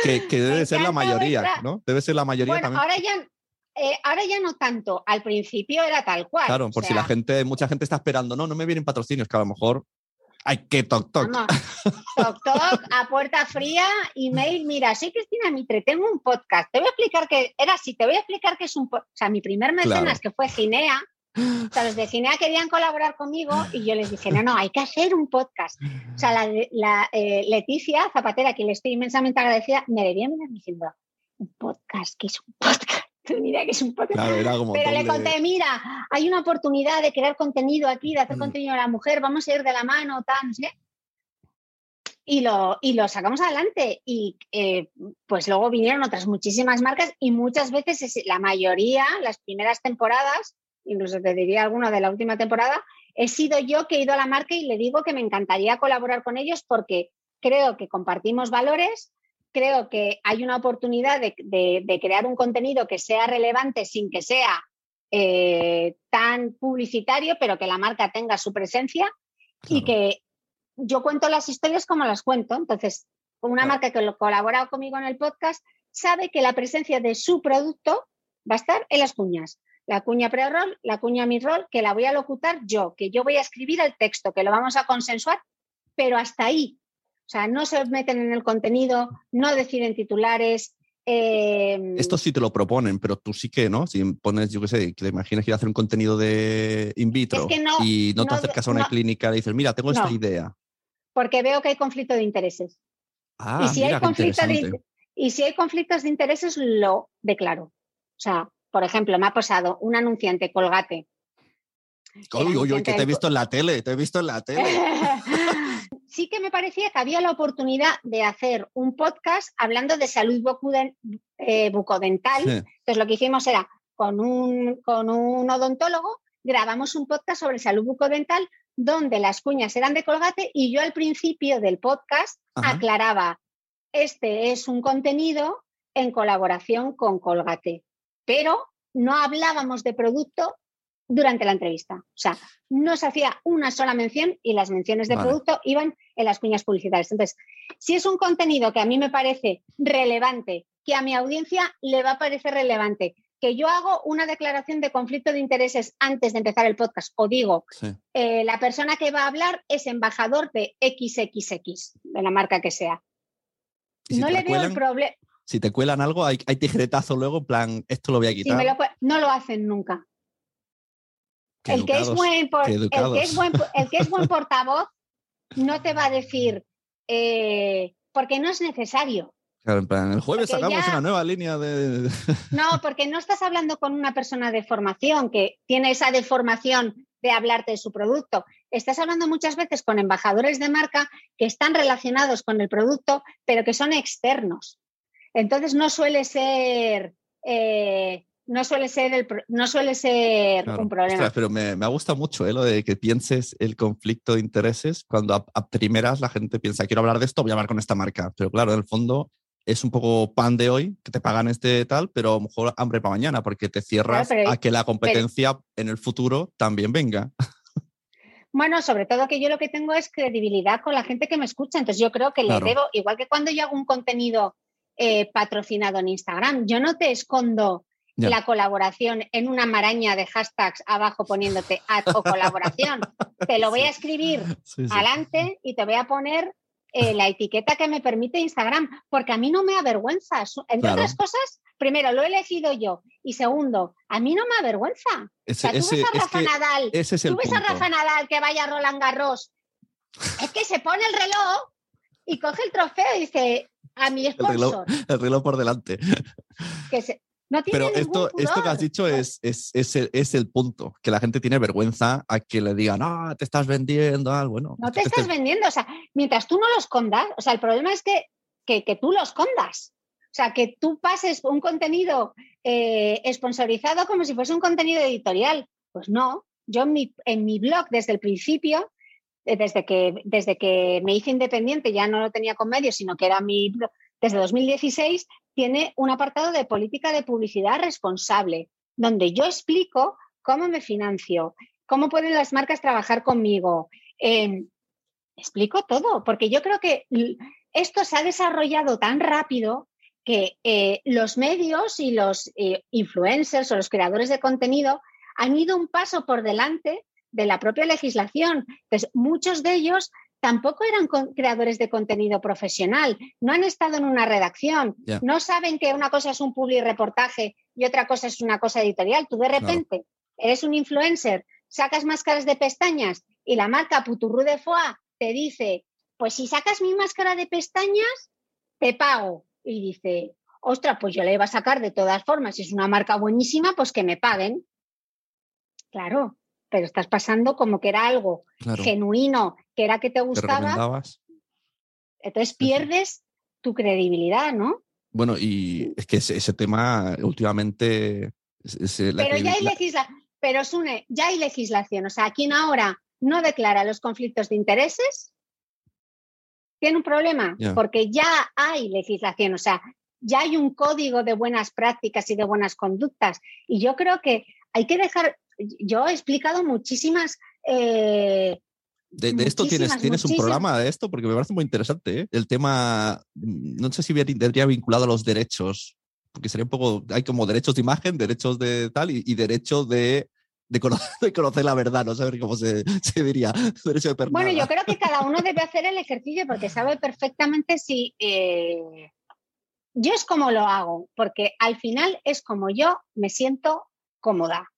Que, que (laughs) debe ser la mayoría, ¿no? Debe ser la mayoría
Bueno,
también.
ahora ya, eh, ahora ya no tanto. Al principio era tal cual.
Claro, por si la gente, mucha gente está esperando, no, no me vienen patrocinios, que a lo mejor Ay, qué toc toc.
Vamos, toc toc, a puerta fría, email, mira, soy Cristina Mitre, tengo un podcast, te voy a explicar que, era así, te voy a explicar que es un podcast, o sea, mi primer mecenas,
Claro.
que fue Ginea, o sea, los de Ginea querían colaborar conmigo y yo les dije, no, no, hay que hacer un podcast. O sea, la, la, eh, Leticia Zapatera, a quien le estoy inmensamente agradecida, me debía mirar diciendo, un podcast, ¿qué es un podcast? (laughs) Idea que es un podcast.
Claro,
Pero le conté, mira, hay una oportunidad de crear contenido aquí, de hacer
Mm.
contenido a la mujer, vamos a ir de la mano, tal, no sé. Y lo, y lo sacamos adelante. Y eh, pues luego vinieron otras muchísimas marcas y muchas veces, es- la mayoría, las primeras temporadas, incluso te diría alguna de la última temporada, he sido yo que he ido a la marca y le digo que me encantaría colaborar con ellos porque creo que compartimos valores, creo que hay una oportunidad de, de- de crear un contenido que sea relevante sin que sea eh, tan publicitario, pero que la marca tenga su presencia y que yo cuento las historias como las cuento. Entonces, una
Claro.
marca que lo colabora conmigo en el podcast sabe que la presencia de su producto va a estar en las cuñas. La cuña pre-roll, la cuña mid-roll, que la voy a locutar yo, que yo voy a escribir el texto, que lo vamos a consensuar, pero hasta ahí. O sea, no se meten en el contenido, no deciden titulares. eh,
Esto sí te lo proponen, pero tú sí que, ¿no? Si pones, yo qué sé, que te imaginas que ir a hacer un contenido de in vitro
Es que no-
y no te acercas a una
no.
clínica y dices, mira, tengo esta idea.
porque veo que hay conflicto de intereses.
Ah,
y, si
mira,
hay conflicto de, y si hay conflictos de intereses, lo declaro. O sea, por ejemplo, me ha pasado un anunciante colgate.
Uy, uy, uy, que te he visto en la tele, te he visto en la tele. (laughs)
sí que me parecía que había la oportunidad de hacer un podcast hablando de salud eh, bucodental.
Sí.
Entonces lo que hicimos era con un, con un odontólogo, grabamos un podcast sobre salud bucodental donde las cuñas eran de colgate y yo al principio del podcast
Ajá.
aclaraba, este es un contenido en colaboración con Colgate, pero no hablábamos de producto durante la entrevista. O sea, no se hacía una sola mención y las menciones de
Vale.
producto iban en las cuñas publicitarias. Entonces, si es un contenido que a mí me parece relevante, que a mi audiencia le va a parecer relevante, que yo hago una declaración de conflicto de intereses antes de empezar el podcast o digo,
Sí.
eh, la persona que va a hablar es embajador de XXX, de la marca que sea.
Si
no le veo el problema.
si te cuelan algo, hay, hay tijeretazo luego, en plan, esto lo voy a
Si
quitar.
me lo cue- no lo hacen nunca. El, que es buen por-
qué
el, que es buen, el que es buen (laughs) portavoz no te va a decir eh, porque no es necesario.
Claro, en plan, el jueves
Porque
sacamos
ya-
una nueva línea de... (laughs)
No, porque no estás hablando con una persona de formación que tiene esa deformación de hablarte de su producto. Estás hablando muchas veces con embajadores de marca que están relacionados con el producto, pero que son externos. Entonces no suele ser, eh, no suele ser, el, no suele ser
Claro.
un problema.
Ostras, pero me, me gusta mucho ¿eh? lo de que pienses el conflicto de intereses cuando a, a primeras la gente piensa, quiero hablar de esto, voy a hablar con esta marca. Pero claro, en el fondo es un poco pan de hoy, que te pagan este tal, pero a lo mejor hambre para mañana, porque te cierras
pero-
a que la competencia en el futuro también venga.
Bueno, sobre todo que yo lo que tengo es credibilidad con la gente que me escucha. Entonces yo creo que
Claro.
le debo, igual que cuando yo hago un contenido eh, patrocinado en Instagram, yo no te escondo La colaboración en una maraña de hashtags abajo poniéndote ad o colaboración. te lo voy a escribir
Sí, sí.
adelante y te voy a poner eh, la etiqueta que me permite Instagram, porque a mí no me avergüenza. Entre
Claro.
otras cosas, primero, lo he elegido yo y segundo, a mí no me avergüenza. O
Ese,
sea, tú
ese-
ves a
es
Rafa
que
Nadal
ese es el
Tú ves a. Rafa Nadal que vaya a Roland Garros, es que se pone el reloj y coge el trofeo y dice a mi
El reloj,
sponsor.
el reloj por delante.
Que se- no
Pero esto, esto que has dicho es, es, es, el, es el punto, que la gente tiene vergüenza a que le digan, ah, te estás vendiendo algo. Bueno,
No te estás vendiendo. O sea, mientras tú no los escondas, o sea, el problema es que, que, que tú los escondas. O sea, que tú pases un contenido eh, sponsorizado como si fuese un contenido editorial. Pues no. Yo en mi, en mi blog, desde el principio, eh, desde que, desde que me hice independiente, ya no lo tenía con medios, sino que era mi blog, desde 2016, tiene un apartado de política de publicidad responsable, donde yo explico cómo me financio, cómo pueden las marcas trabajar conmigo. Eh, explico todo, porque yo creo que esto se ha desarrollado tan rápido que eh, los medios y los eh, influencers o los creadores de contenido han ido un paso por delante de la propia legislación. Entonces, muchos de ellos tampoco eran creadores de contenido profesional, no han estado en una redacción, no saben que una cosa es un public reportaje y otra cosa es una cosa editorial. Tú de repente eres un influencer, sacas máscaras de pestañas y la marca Puturru de Foie te dice, pues si sacas mi máscara de pestañas, te pago. Y dice, ostras, pues yo le iba a sacar de todas formas, si es una marca buenísima, pues que me paguen. Claro, pero estás pasando como que era algo genuino, que era que te gustaba. entonces pierdes tu credibilidad, ¿no?
Bueno, y es que ese, tema últimamente...
pero ya hay legislación, pero Sune, ya hay legislación. O sea, quien ahora no declara los conflictos de intereses, tiene un problema, porque ya hay legislación. O sea, ya hay un código de buenas prácticas y de buenas conductas. Y yo creo que hay que dejar, yo he explicado muchísimas...
Eh, de, esto tienes, tienes un programa de esto, porque me parece muy interesante. ¿eh? El tema, no sé si tendría vinculado a los derechos, porque sería un poco, hay como derechos de imagen, derechos de tal y, derechos de, (laughs) de, conocer, la verdad, no saber cómo se, diría. (laughs)
bueno, yo creo que cada uno debe hacer el ejercicio porque sabe perfectamente si... Eh, yo es como lo hago, porque al final es como yo me siento cómoda.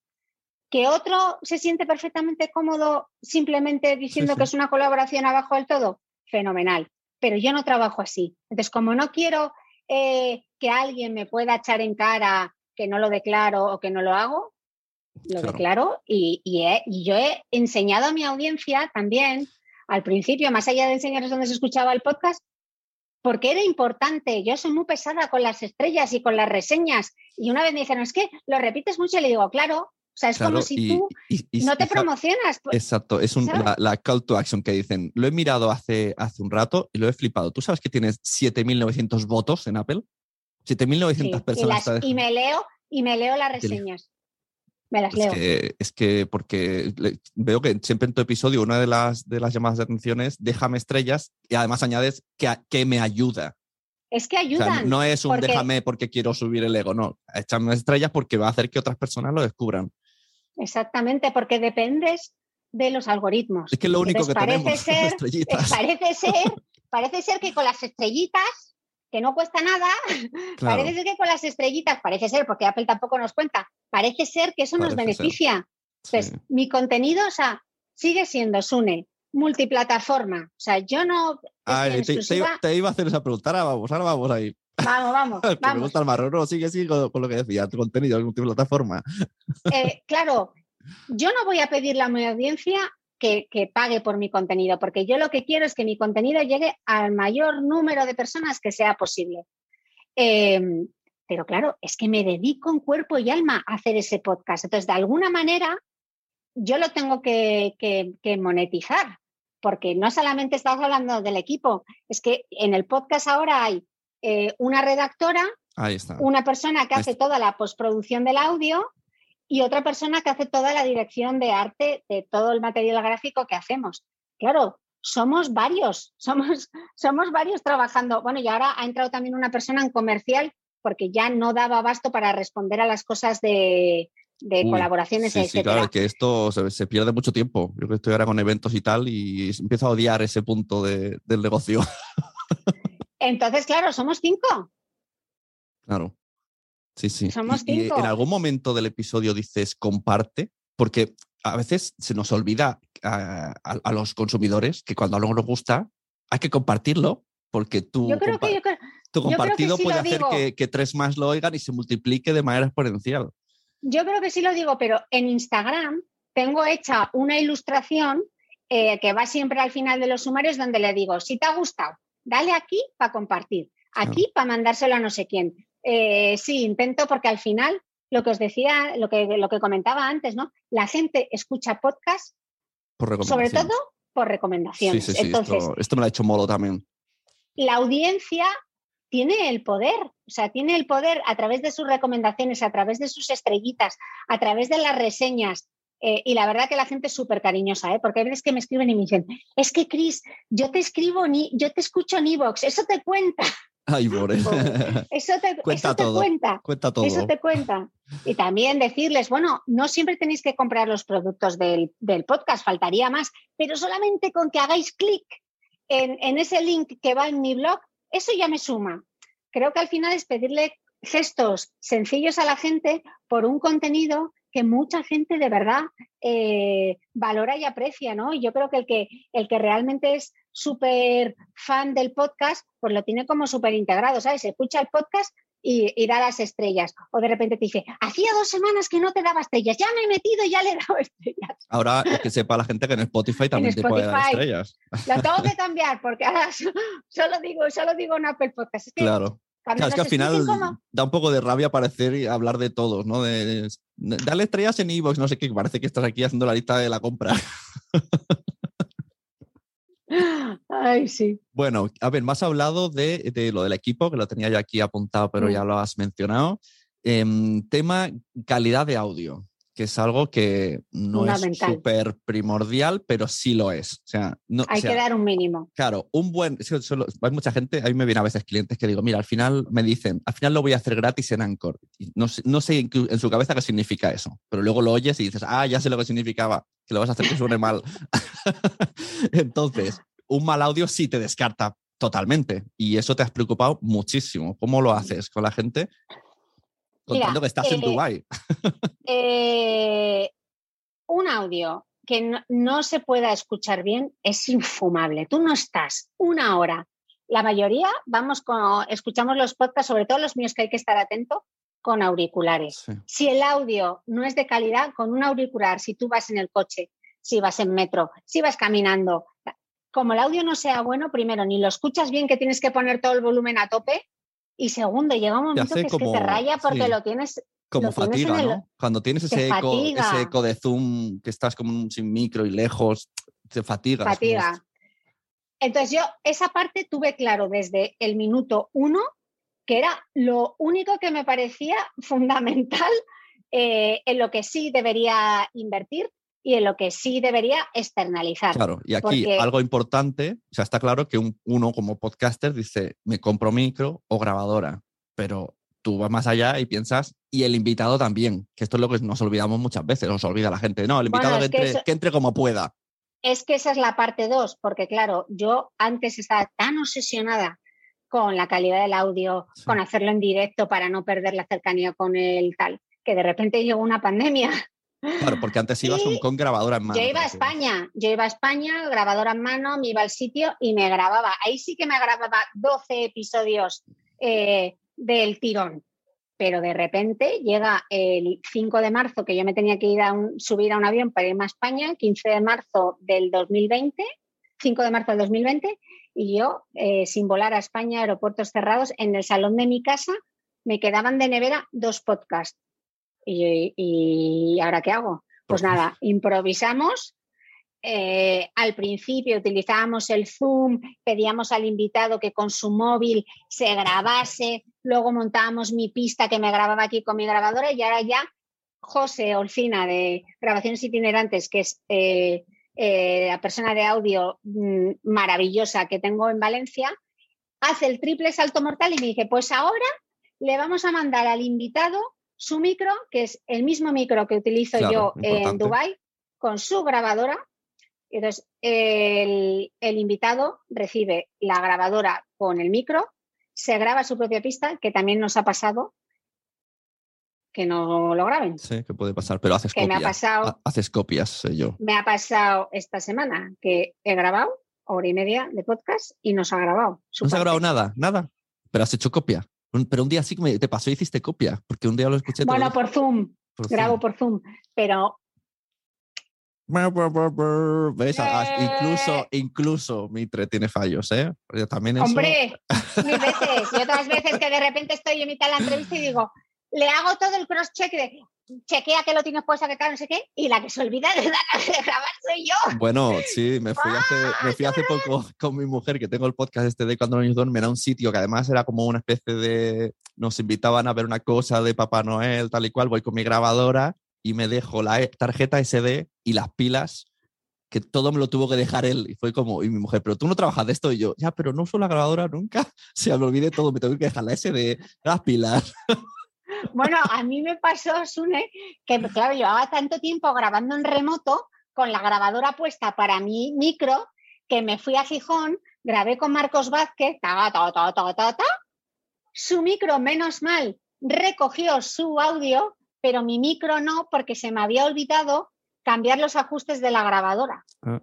Que otro se siente perfectamente cómodo simplemente diciendo que es una colaboración abajo del todo, fenomenal. Pero yo no trabajo así. Entonces, como no quiero eh, que alguien me pueda echar en cara que no lo declaro o que no lo hago, lo declaro y, y, yo he enseñado a mi audiencia también al principio, más allá de enseñarles dónde se escuchaba el podcast, porque era importante. Yo soy muy pesada con las estrellas y con las reseñas. Y una vez me dijeron, es que lo repites mucho y le digo, claro. O sea, es como si tú no te promocionas.
Pues, exacto, es la, call to action que dicen. Lo he mirado hace, hace un rato y lo he flipado. ¿Tú sabes que tienes 7.900 votos en Apple? 7.900 personas.
Y, me leo, y me leo las reseñas. Me las leo.
Es que, porque veo que siempre en tu episodio una de las, de las llamadas de atención es déjame estrellas y además añades que, que me ayuda.
Es que ayudan.
no es un déjame porque quiero subir el ego, no. Échame estrellas porque va a hacer que otras personas lo descubran.
Exactamente, porque dependes de los algoritmos.
Es que lo único que
parece (laughs)
tenemos
ser, estrellitas. Parece ser, parece ser que con las estrellitas que no cuesta nada, (laughs) parece ser que con las estrellitas, parece ser, porque Apple tampoco nos cuenta, parece ser que eso nos beneficia. Entonces, mi contenido, o sea, sigue siendo Sune, multiplataforma. O sea, yo no.
te, iba a hacer esa pregunta, ahora vamos, ahora vamos ahí.
Vamos, vamos. (laughs)
Me gusta el marrón, no, sigue, sigue con, lo que decía, tu contenido es multiplataforma.
Eh, (laughs) claro, yo no voy a pedirle a mi audiencia que, pague por mi contenido, porque yo lo que quiero es que mi contenido llegue al mayor número de personas que sea posible. Em, pero claro, es que me dedico en cuerpo y alma a hacer ese podcast. Entonces, de alguna manera, yo lo tengo que, monetizar, porque no solamente estamos hablando del equipo, es que en el podcast ahora hay eh, una redactora, una persona que hace toda la postproducción del audio y otra persona que hace toda la dirección de arte de todo el material gráfico que hacemos. Claro, somos varios, (laughs) somos, somos varios trabajando. Bueno, y ahora ha entrado también una persona en comercial porque ya no daba abasto para responder a las cosas de, colaboraciones,
sí, Sí, claro, que esto se, pierde mucho tiempo. Yo que estoy ahora con eventos y tal y empiezo a odiar ese punto del negocio. (laughs)
Entonces, claro, somos cinco.
Claro. Sí, sí. y, en algún momento del episodio dices comparte, porque a veces se nos olvida a, los consumidores que cuando algo nos gusta hay que compartirlo, porque tú, tu compartido puede hacer que, tres más lo oigan y se multiplique de manera exponencial.
Yo creo que sí lo digo, pero en Instagram tengo hecha una ilustración eh, que va siempre al final de los sumarios donde le digo, si te ha gustado, dale aquí para compartir, aquí para mandárselo a no sé quién. Eh, sí, intento porque al final, lo que os decía, lo que, lo que comentaba antes, ¿no? La gente escucha podcast sobre todo por recomendaciones. Sí, sí, sí, Entonces,
esto, me lo ha hecho Molo también.
La audiencia tiene el poder, o sea, tiene el poder a través de sus recomendaciones, a través de sus estrellitas, a través de las reseñas. Eh, y la verdad que la gente es súper cariñosa, ¿eh? porque hay veces que me escriben y me dicen, es que Cris, yo te escribo, ni, yo te escucho en Evox, eso te cuenta.
Ay, pobre. (laughs) (laughs)
Eso te
cuenta
todo.
cuenta. Cuenta todo.
Eso te cuenta. Y también decirles, bueno, no siempre tenéis que comprar los productos del, podcast, faltaría más, pero solamente con que hagáis clic en, en ese link que va en mi blog, eso ya me suma. Creo que al final es pedirle gestos sencillos a la gente por un contenido que mucha gente de verdad eh, valora y aprecia, ¿no? Y yo creo que el que, el que realmente es súper fan del podcast, pues lo tiene como súper integrado, ¿sabes? Escucha el podcast y, da las estrellas. O de repente te dice, hacía dos semanas que no te daba estrellas, ya me he metido y ya le he dado (laughs) estrellas.
Ahora es que sepa la gente que en Spotify (laughs) también te puede dar estrellas.
Lo tengo que (laughs) cambiar porque ahora solo digo, solo digo en Apple Podcast.
claro. Es que al final da un poco de rabia aparecer y hablar de todos, ¿no? De, darle estrellas en Evox, no sé qué, parece que estás aquí haciendo la lista de la compra. (laughs)
Ay, sí.
Bueno, a ver, más hablado de, de, lo del equipo, que lo tenía yo aquí apuntado, pero ya mm. lo has mencionado. Em, tema calidad de audio, que es algo que no es súper primordial, pero sí lo es. O sea, no,
hay que dar un mínimo.
Claro, un buen. hay mucha gente, a mí me vienen a veces clientes que digo, mira, al final me dicen, al final lo voy a hacer gratis en Anchor. No, no sé en su cabeza qué significa eso, pero luego lo oyes y dices, ah, ya sé lo que significaba, que lo vas a hacer que suene mal. (laughs) Entonces, un mal audio sí te descarta totalmente. Y eso te has preocupado muchísimo. ¿Cómo lo haces con la gente? Contando que estás en eh, Dubái.
Eh, un audio que no, se pueda escuchar bien es infumable. Tú no estás una hora. La mayoría vamos con, escuchamos los podcasts, sobre todo los míos que hay que estar atento, con auriculares. Si el audio no es de calidad, con un auricular, si tú vas en el coche, si vas en metro, si vas caminando, como el audio no sea bueno, primero, ni lo escuchas bien que tienes que poner todo el volumen a tope, y segundo, llega un momento que es que te raya porque lo tienes.
Como fatiga, ¿no? Cuando tienes ese eco, ese eco de Zoom, que estás como sin micro y lejos, te fatiga.
Fatiga. Entonces yo esa parte tuve claro desde el minuto uno, que era lo único que me parecía fundamental eh, en lo que sí debería invertir, y en lo que sí debería externalizar.
Claro, y aquí algo importante, o sea, está claro que uno como podcaster dice, me compro micro o grabadora, pero tú vas más allá y piensas, y el invitado también, que esto es lo que nos olvidamos muchas veces, nos olvida la gente, no, el invitado que, entre, como pueda.
Es que esa es la parte dos, porque claro, yo antes estaba tan obsesionada con la calidad del audio, con hacerlo en directo para no perder la cercanía con el tal, que de repente llegó una pandemia
Claro, porque antes ibas con, grabadora en mano.
Yo iba a España, yo iba a España, grabadora en mano, me iba al sitio y me grababa. Ahí sí que me grababa 12 episodios eh, del tirón. Pero de repente llega el 5 de marzo, que yo me tenía que ir a subir a un avión para irme a España, 15 de marzo del 2020, 5 de marzo del 2020, y yo, eh, sin volar a España, aeropuertos cerrados, en el salón de mi casa me quedaban de nevera dos podcasts ¿Y, ahora qué hago? Pues nada, improvisamos. Eh, al principio utilizábamos el Zoom, pedíamos al invitado que con su móvil se grabase, luego montábamos mi pista que me grababa aquí con mi grabadora y ahora ya José Olcina de Grabaciones Itinerantes, que es eh, eh, la persona de audio mm, maravillosa que tengo en Valencia, hace el triple salto mortal y me dice, pues ahora le vamos a mandar al invitado su micro, que es el mismo micro que utilizo yo en Dubai con su grabadora. Entonces, el, invitado recibe la grabadora con el micro, se graba su propia pista, que también nos ha pasado que no lo graben.
Sí, que puede pasar, pero haces copias. Me ha pasado, haces copias, sé yo.
Me ha pasado esta semana que he grabado hora y media de podcast y no se ha grabado.
¿No se ha grabado nada? ¿Nada? ¿Pero has hecho copia? Pero un día sí que te pasó y hiciste copia, porque un día lo escuché.
Bueno, por Zoom. grabo por Zoom, pero
¿Ves? Incluso, incluso Mitre tiene fallos, ¿eh? también
Hombre, mil veces. Y otras veces que de repente estoy en mitad de la entrevista y digo, le hago todo el cross-check de chequea que lo tienes puesto, que tal, no sé qué, y la que se olvida de, (laughs) grabar soy yo.
Bueno, sí, me fui, hace, me fui hace poco con mi mujer, que tengo el podcast este de Cuando los niños duermen, a un sitio que además era como una especie de... Nos invitaban a ver una cosa de Papá Noel, tal y cual, voy con mi grabadora y me dejo la e, tarjeta SD y las pilas que todo me lo tuvo que dejar él. Y fue como, y mi mujer, pero tú no trabajas de esto. Y yo, ya, pero no uso la grabadora nunca. (laughs) Se me olvidé todo, me tengo que dejar la SD, las pilas. (laughs)
Bueno, a mí me pasó, Sune, que claro, llevaba tanto tiempo grabando en remoto con la grabadora puesta para mi micro que me fui a Gijón, grabé con Marcos Vázquez, ta, ta, ta, ta, ta, ta. su micro, menos mal, recogió su audio, pero mi micro no, porque se me había olvidado cambiar los ajustes de la grabadora.
Ah,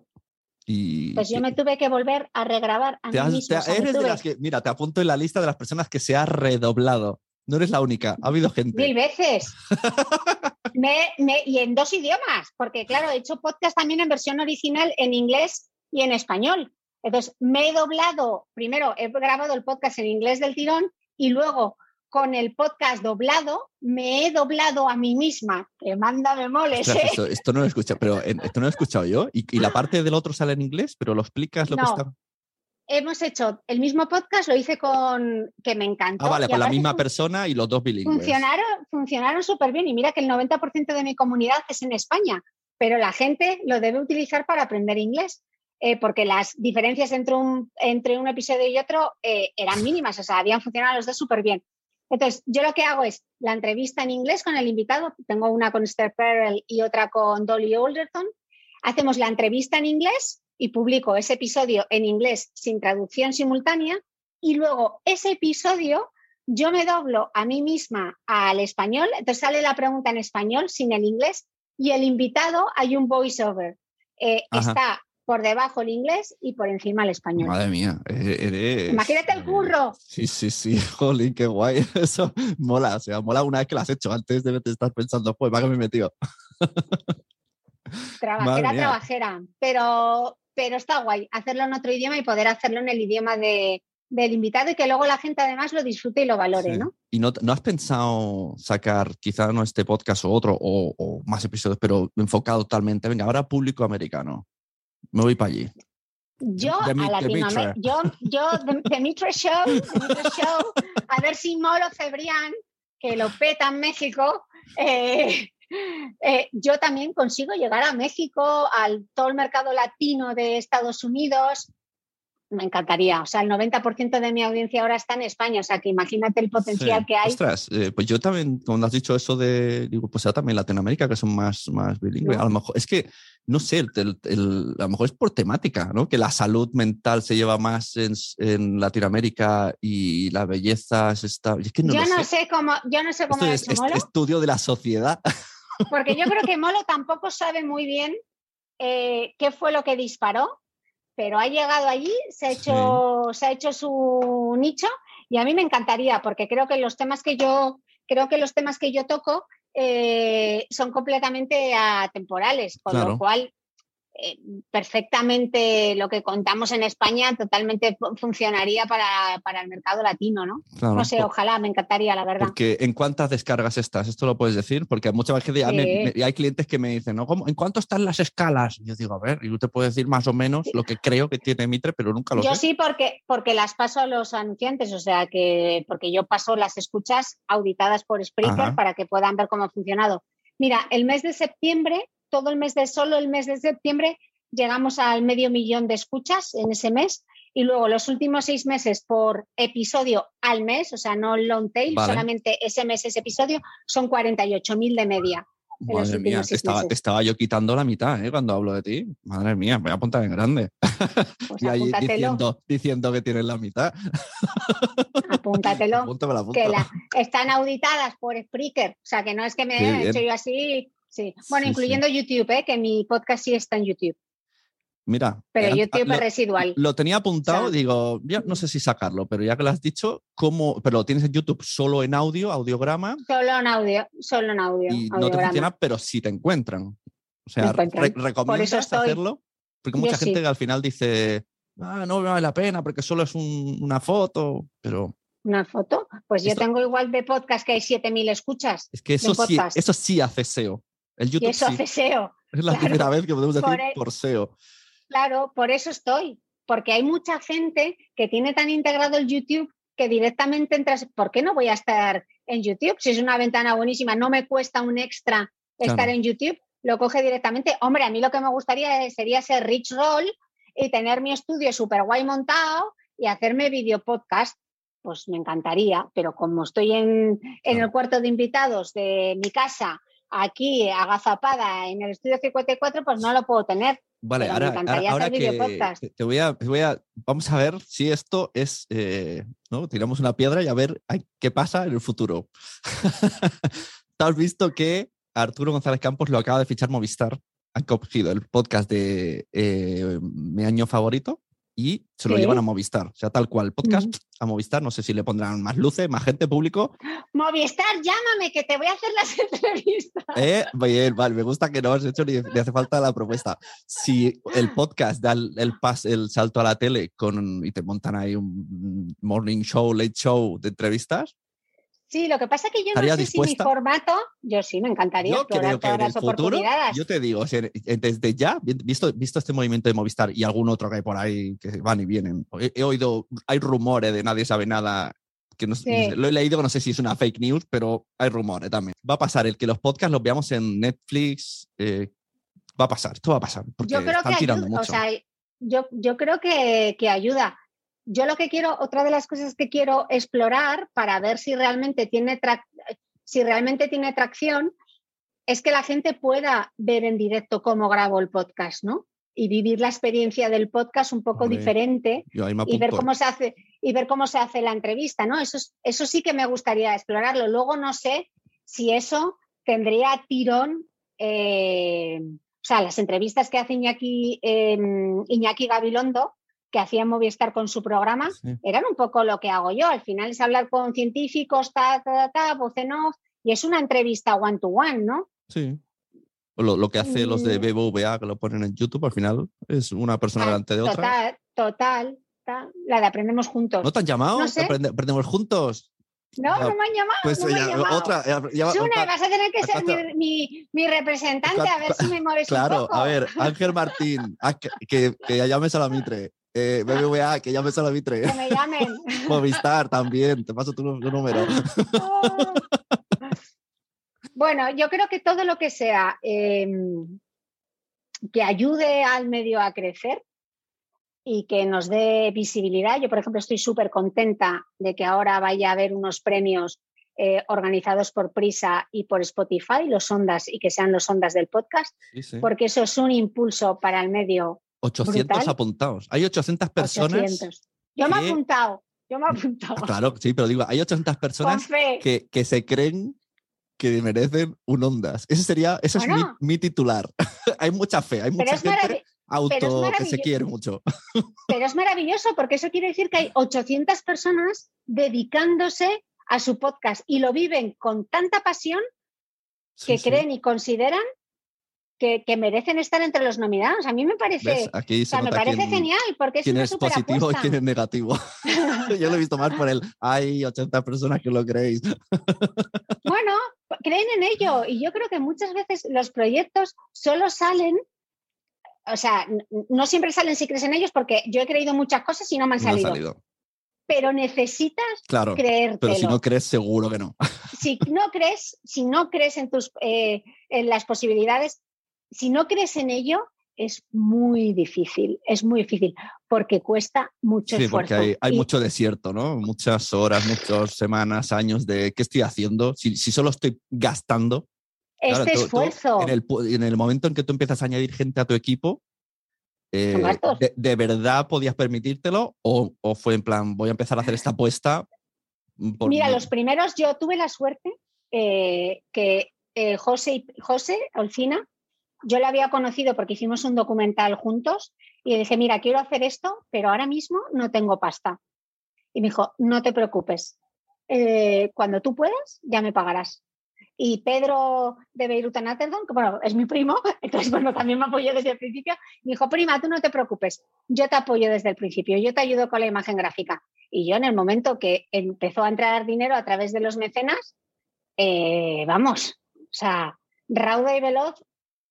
y
Pues yo me tuve que volver a regrabar a
te
mí
has-
misma.
te-
o sea, me
eres de
tuve
las que, mira, te apunto en la lista de las personas que se ha redoblado. No eres la única, ha habido gente.
Mil veces. (laughs) Me- me- y en dos idiomas, porque claro, he hecho podcast también en versión original en inglés y en español. Entonces, me he doblado, primero he grabado el podcast en inglés del tirón y luego con el podcast doblado me he doblado a mí misma, que manda me moles, ¿eh?
esto, esto no lo he escuchado, pero esto no lo he escuchado yo. Y, y la parte del otro sale en inglés, pero lo explicas lo que está.
Hemos hecho el mismo podcast, lo hice con, que me encantó.
Ah, vale, con la misma persona y los dos bilingües.
funcionaron, funcionaron súper bien y mira que el 90% de mi comunidad es en España, pero la gente lo debe utilizar para aprender inglés, eh, porque las diferencias entre un, entre un episodio y otro eh, eran (laughs) mínimas, o sea, habían funcionado los dos súper bien. Entonces, yo lo que hago es la entrevista en inglés con el invitado, tengo una con Esther Perel y otra con Dolly Alderton, hacemos la entrevista en inglés y publico ese episodio en inglés sin traducción simultánea y luego ese episodio yo me doblo a mí misma al español, entonces sale la pregunta en español sin el inglés y el invitado hay un voiceover. Eh, está por debajo el inglés y por encima el español.
Madre mía, e- eres.
Imagínate el curro.
Sí, sí, sí, (laughs) jolín, qué guay. (laughs) Eso mola, o sea, mola una vez que lo has hecho. Antes de estar pensando, pues, va que me he metido. (laughs)
Trabajera, trabajera. Pero, pero está guay hacerlo en otro idioma y poder hacerlo en el idioma de, del invitado y que luego la gente además lo disfrute y lo valore,
Sí.
¿no?
¿Y no, no has pensado sacar quizá no este podcast o otro o, o más episodios, pero enfocado totalmente? Venga, ahora público americano. Me voy para allí.
Yo
Demi-
a Latinoamérica, yo, yo, de- Show, Show, a ver si Molo Cebrián, que lo peta en México, eh, eh, yo también consigo llegar a México, al todo el mercado latino de Estados Unidos. Me encantaría. O sea, el 90% de mi audiencia ahora está en España. O sea, que imagínate el potencial
Sí.
que hay.
Ostras, eh, pues yo también, cuando has dicho eso de, digo, pues ahora también Latinoamérica, que son más, más bilingües,
No.
a lo mejor, es que, no sé, el- el- el- a lo mejor es por temática, ¿no? Que la salud mental se lleva más en, en Latinoamérica y la belleza se está... Es que no
yo no
sé.
sé cómo, yo no sé cómo
Esto es, es- estudio de la sociedad. (laughs)
Porque yo creo que Molo tampoco sabe muy bien eh, qué fue lo que disparó, pero ha llegado allí, se ha, hecho, se ha hecho su nicho y a mí me encantaría porque creo que los temas que yo creo que los temas que yo toco eh, son completamente atemporales, con
Claro.
lo cual perfectamente lo que contamos en España totalmente fu- funcionaría para, para el mercado latino, ¿no?
Claro,
No sé,
por-
ojalá, me encantaría, la verdad.
Porque ¿en cuántas descargas estás? Esto lo puedes decir, porque muchas veces me-
Sí.
me- hay clientes que me dicen, ¿no? ¿Cómo- ¿en cuánto están las escalas? Y yo digo, a ver, y yo te puedo decir más o menos lo que creo que tiene Mitre, pero nunca lo
Yo
sé.
sí, porque, porque las paso a los anunciantes, o sea que porque yo paso las escuchas auditadas por Spreaker
Ajá.
para que puedan ver cómo ha funcionado. Mira, el mes de septiembre, todo el mes de solo el mes de septiembre, llegamos al medio millón de escuchas en ese mes. Y luego los últimos seis meses por episodio al mes, o sea, no long tail,
Vale.
solamente ese mes, ese episodio, son 48.000 de media.
Madre mía, te estaba,
meses.
te estaba yo quitando la mitad ¿eh? cuando hablo de ti. Madre mía, me voy a apuntar en grande.
Pues (laughs)
y ahí diciendo, diciendo que tienes la mitad. (laughs)
apúntatelo.
Apunto, me la
que la- están auditadas por Spreaker, o sea que no es que me he hecho yo así, sí. Bueno,
Sí,
incluyendo YouTube, ¿eh? que mi podcast sí está en YouTube,
Mira,
pero
eh,
YouTube
lo,
es residual.
lo tenía apuntado,
O sea-
digo, ya no sé si sacarlo, pero ya que lo has dicho, ¿cómo? Pero lo tienes en YouTube solo en audio, audiograma,
Solo en audio, solo en audio.
y no te
audiograma.
funciona, pero sí te encuentran. O sea,
Me encuentran.
re- ¿recomiendas
estoy.
hacerlo? Porque mucha gente al final dice, ah, no vale la pena porque solo es un- una foto, pero
Una foto. Pues yo tengo igual de podcast que hay 7.000 escuchas.
es que eso sí, eso sí hace SEO. El
Y
YouTube
eso
sí.
hace SEO.
es la
claro.
primera vez que podemos decir
Por e-
por SEO.
Claro, por eso estoy. Porque hay mucha gente que tiene tan integrado el YouTube que directamente entras. ¿Por qué no voy a estar en YouTube? Si es una ventana buenísima, no me cuesta un extra estar
Claro.
en YouTube, lo coge directamente. Hombre, a mí lo que me gustaría es- sería ser Rich Roll y tener mi estudio súper guay montado y hacerme video podcast. Pues me encantaría, pero como estoy en, en
Claro.
el cuarto de invitados de mi casa, aquí agazapada en el estudio 54, pues no lo puedo tener.
Vale, ahora,
encantaría
ahora,
hacer
que te- voy a, te voy a, vamos a ver si esto es, eh, ¿no? Tiramos una piedra y a ver qué pasa en el futuro. (laughs) ¿Te has visto que Arturo González Campos lo acaba de fichar Movistar? Han cogido el podcast de eh, Mi Año Favorito y se lo
Sí.
llevan a Movistar. O sea, tal cual, podcast
Mm.
a Movistar. No sé si le pondrán más luces, más gente, público.
Movistar, llámame que te voy a hacer las (laughs) entrevistas.
Eh, bien, vale, me gusta que no has hecho ni, ni hace falta la propuesta. Si el (gasps) podcast da el, el pas- el salto a la tele con, y te montan ahí un morning show, late show de entrevistas,
Sí, lo que pasa es que yo no
¿Estarías
sé si mi formato, yo sí, me encantaría
yo creo que
todas
en el
las
futuro,
oportunidades.
yo te digo, o sea, desde ya, vi- visto, visto este movimiento de Movistar y algún otro que hay por ahí que van y vienen, he, he oído, hay rumores de nadie sabe nada. Que no,
Sí.
Lo he leído, no sé si es una fake news, pero hay rumores también. Va a pasar el que los podcasts los veamos en Netflix. eh, va a pasar, esto va a pasar. Porque
yo creo
están
que
tirando
ayuda, o
mucho.
sea, yo, yo creo que, que ayuda. Yo lo que quiero, otra de las cosas que quiero explorar para ver si realmente tiene si realmente tiene tracción, es que la gente pueda ver en directo cómo grabo el podcast, ¿no? Y vivir la experiencia del podcast un poco
Hombre,
diferente y ver cómo se hace y ver cómo se hace la entrevista, ¿no? Eso, es- eso sí que me gustaría explorarlo. Luego no sé si eso tendría tirón, eh, o sea, las entrevistas que hace Iñaki, eh, Iñaki Gabilondo, que hacía Movistar con su programa,
Sí.
eran un poco lo que hago yo. Al final es hablar con científicos, ta, ta, ta, off, y es una entrevista one to one, ¿no?
Sí. Lo, lo que hace los de. BBVA, que lo ponen en YouTube, al final es una persona
Ah,
delante de otra.
Total, total, ta, la de aprendemos juntos.
¿No te han llamado?
No sé.
Aprende- aprendemos juntos.
No, no me han llamado.
Pues
no me han
ya,
llamado.
otra. ya-
vas a tener que ser mi, mi- mi representante a ver si me (laughs) mueves un
Claro,
poco.
a ver, Ángel Martín, que, que, que ya llames a la Mitre. Eh, (laughs) BBVA, que llames a la Mitre.
Que me llamen. (laughs)
Movistar también, te paso tu, tu número. (laughs)
bueno, yo creo que todo lo que sea eh, que ayude al medio a crecer y que nos dé visibilidad. Yo, por ejemplo, estoy súper contenta de que ahora vaya a haber unos premios eh, organizados por Prisa y por Spotify, los ondas, y que sean los ondas del podcast,
Sí, sí.
porque eso es un impulso para el medio
800
brutal.
apuntados. Hay 800 personas.
800. Yo me he apuntado, yo me he apuntado.
Ah, claro, sí, pero digo, hay 800
Con
personas que, que se creen que merecen un Ondas. Ese sería, ese es mi, mi titular. (laughs) hay mucha fe, hay mucha gente auto que se quiere mucho. (laughs)
pero es maravilloso porque eso quiere decir que hay 800 personas dedicándose a su podcast y lo viven con tanta pasión que
Sí, sí.
creen y consideran que, que merecen estar entre los nominados. A mí me parece.
Aquí
o
se
sea, me parece
quién,
genial porque es
quién
una
es positivo y quién es negativo. (laughs) Yo lo he visto más por el, hay 80 personas que lo creéis. (laughs)
Bueno, creen en ello y yo creo que muchas veces los proyectos solo salen, o sea, no siempre salen si crees en ellos porque yo he creído muchas cosas y no me han
No
salido. pero necesitas
Claro,
creértelo.
pero si no crees, seguro que no.
si no crees, si no crees en tus eh, en las posibilidades, si no crees en ello, es muy difícil, es muy difícil, porque cuesta mucho
Sí,
esfuerzo.
porque hay, hay
Y-
mucho desierto, ¿no? Muchas horas, muchas semanas, años de qué estoy haciendo, si, si solo estoy gastando. Claro,
este
tú-
esfuerzo.
en, el, pu- en el momento en que tú empiezas a añadir gente a tu equipo, eh, de, de verdad podías permitírtelo o, o fue en plan, voy a empezar a hacer esta apuesta? por
Mira,
mi-
los primeros, yo tuve la suerte eh, que eh, José, José Olcina, yo la había conocido porque hicimos un documental juntos y le dije, mira, quiero hacer esto, pero ahora mismo no tengo pasta. Y me dijo, no te preocupes, eh, cuando tú puedas ya me pagarás. Y Pedro de Beirut en Atherton, que bueno, es mi primo, (laughs) entonces bueno, también me apoyó desde el principio, me dijo, prima, tú no te preocupes, yo te apoyo desde el principio, yo te ayudo con la imagen gráfica. Y yo en el momento que empezó a entrar dinero a través de los mecenas, eh, vamos, o sea, rauda y veloz,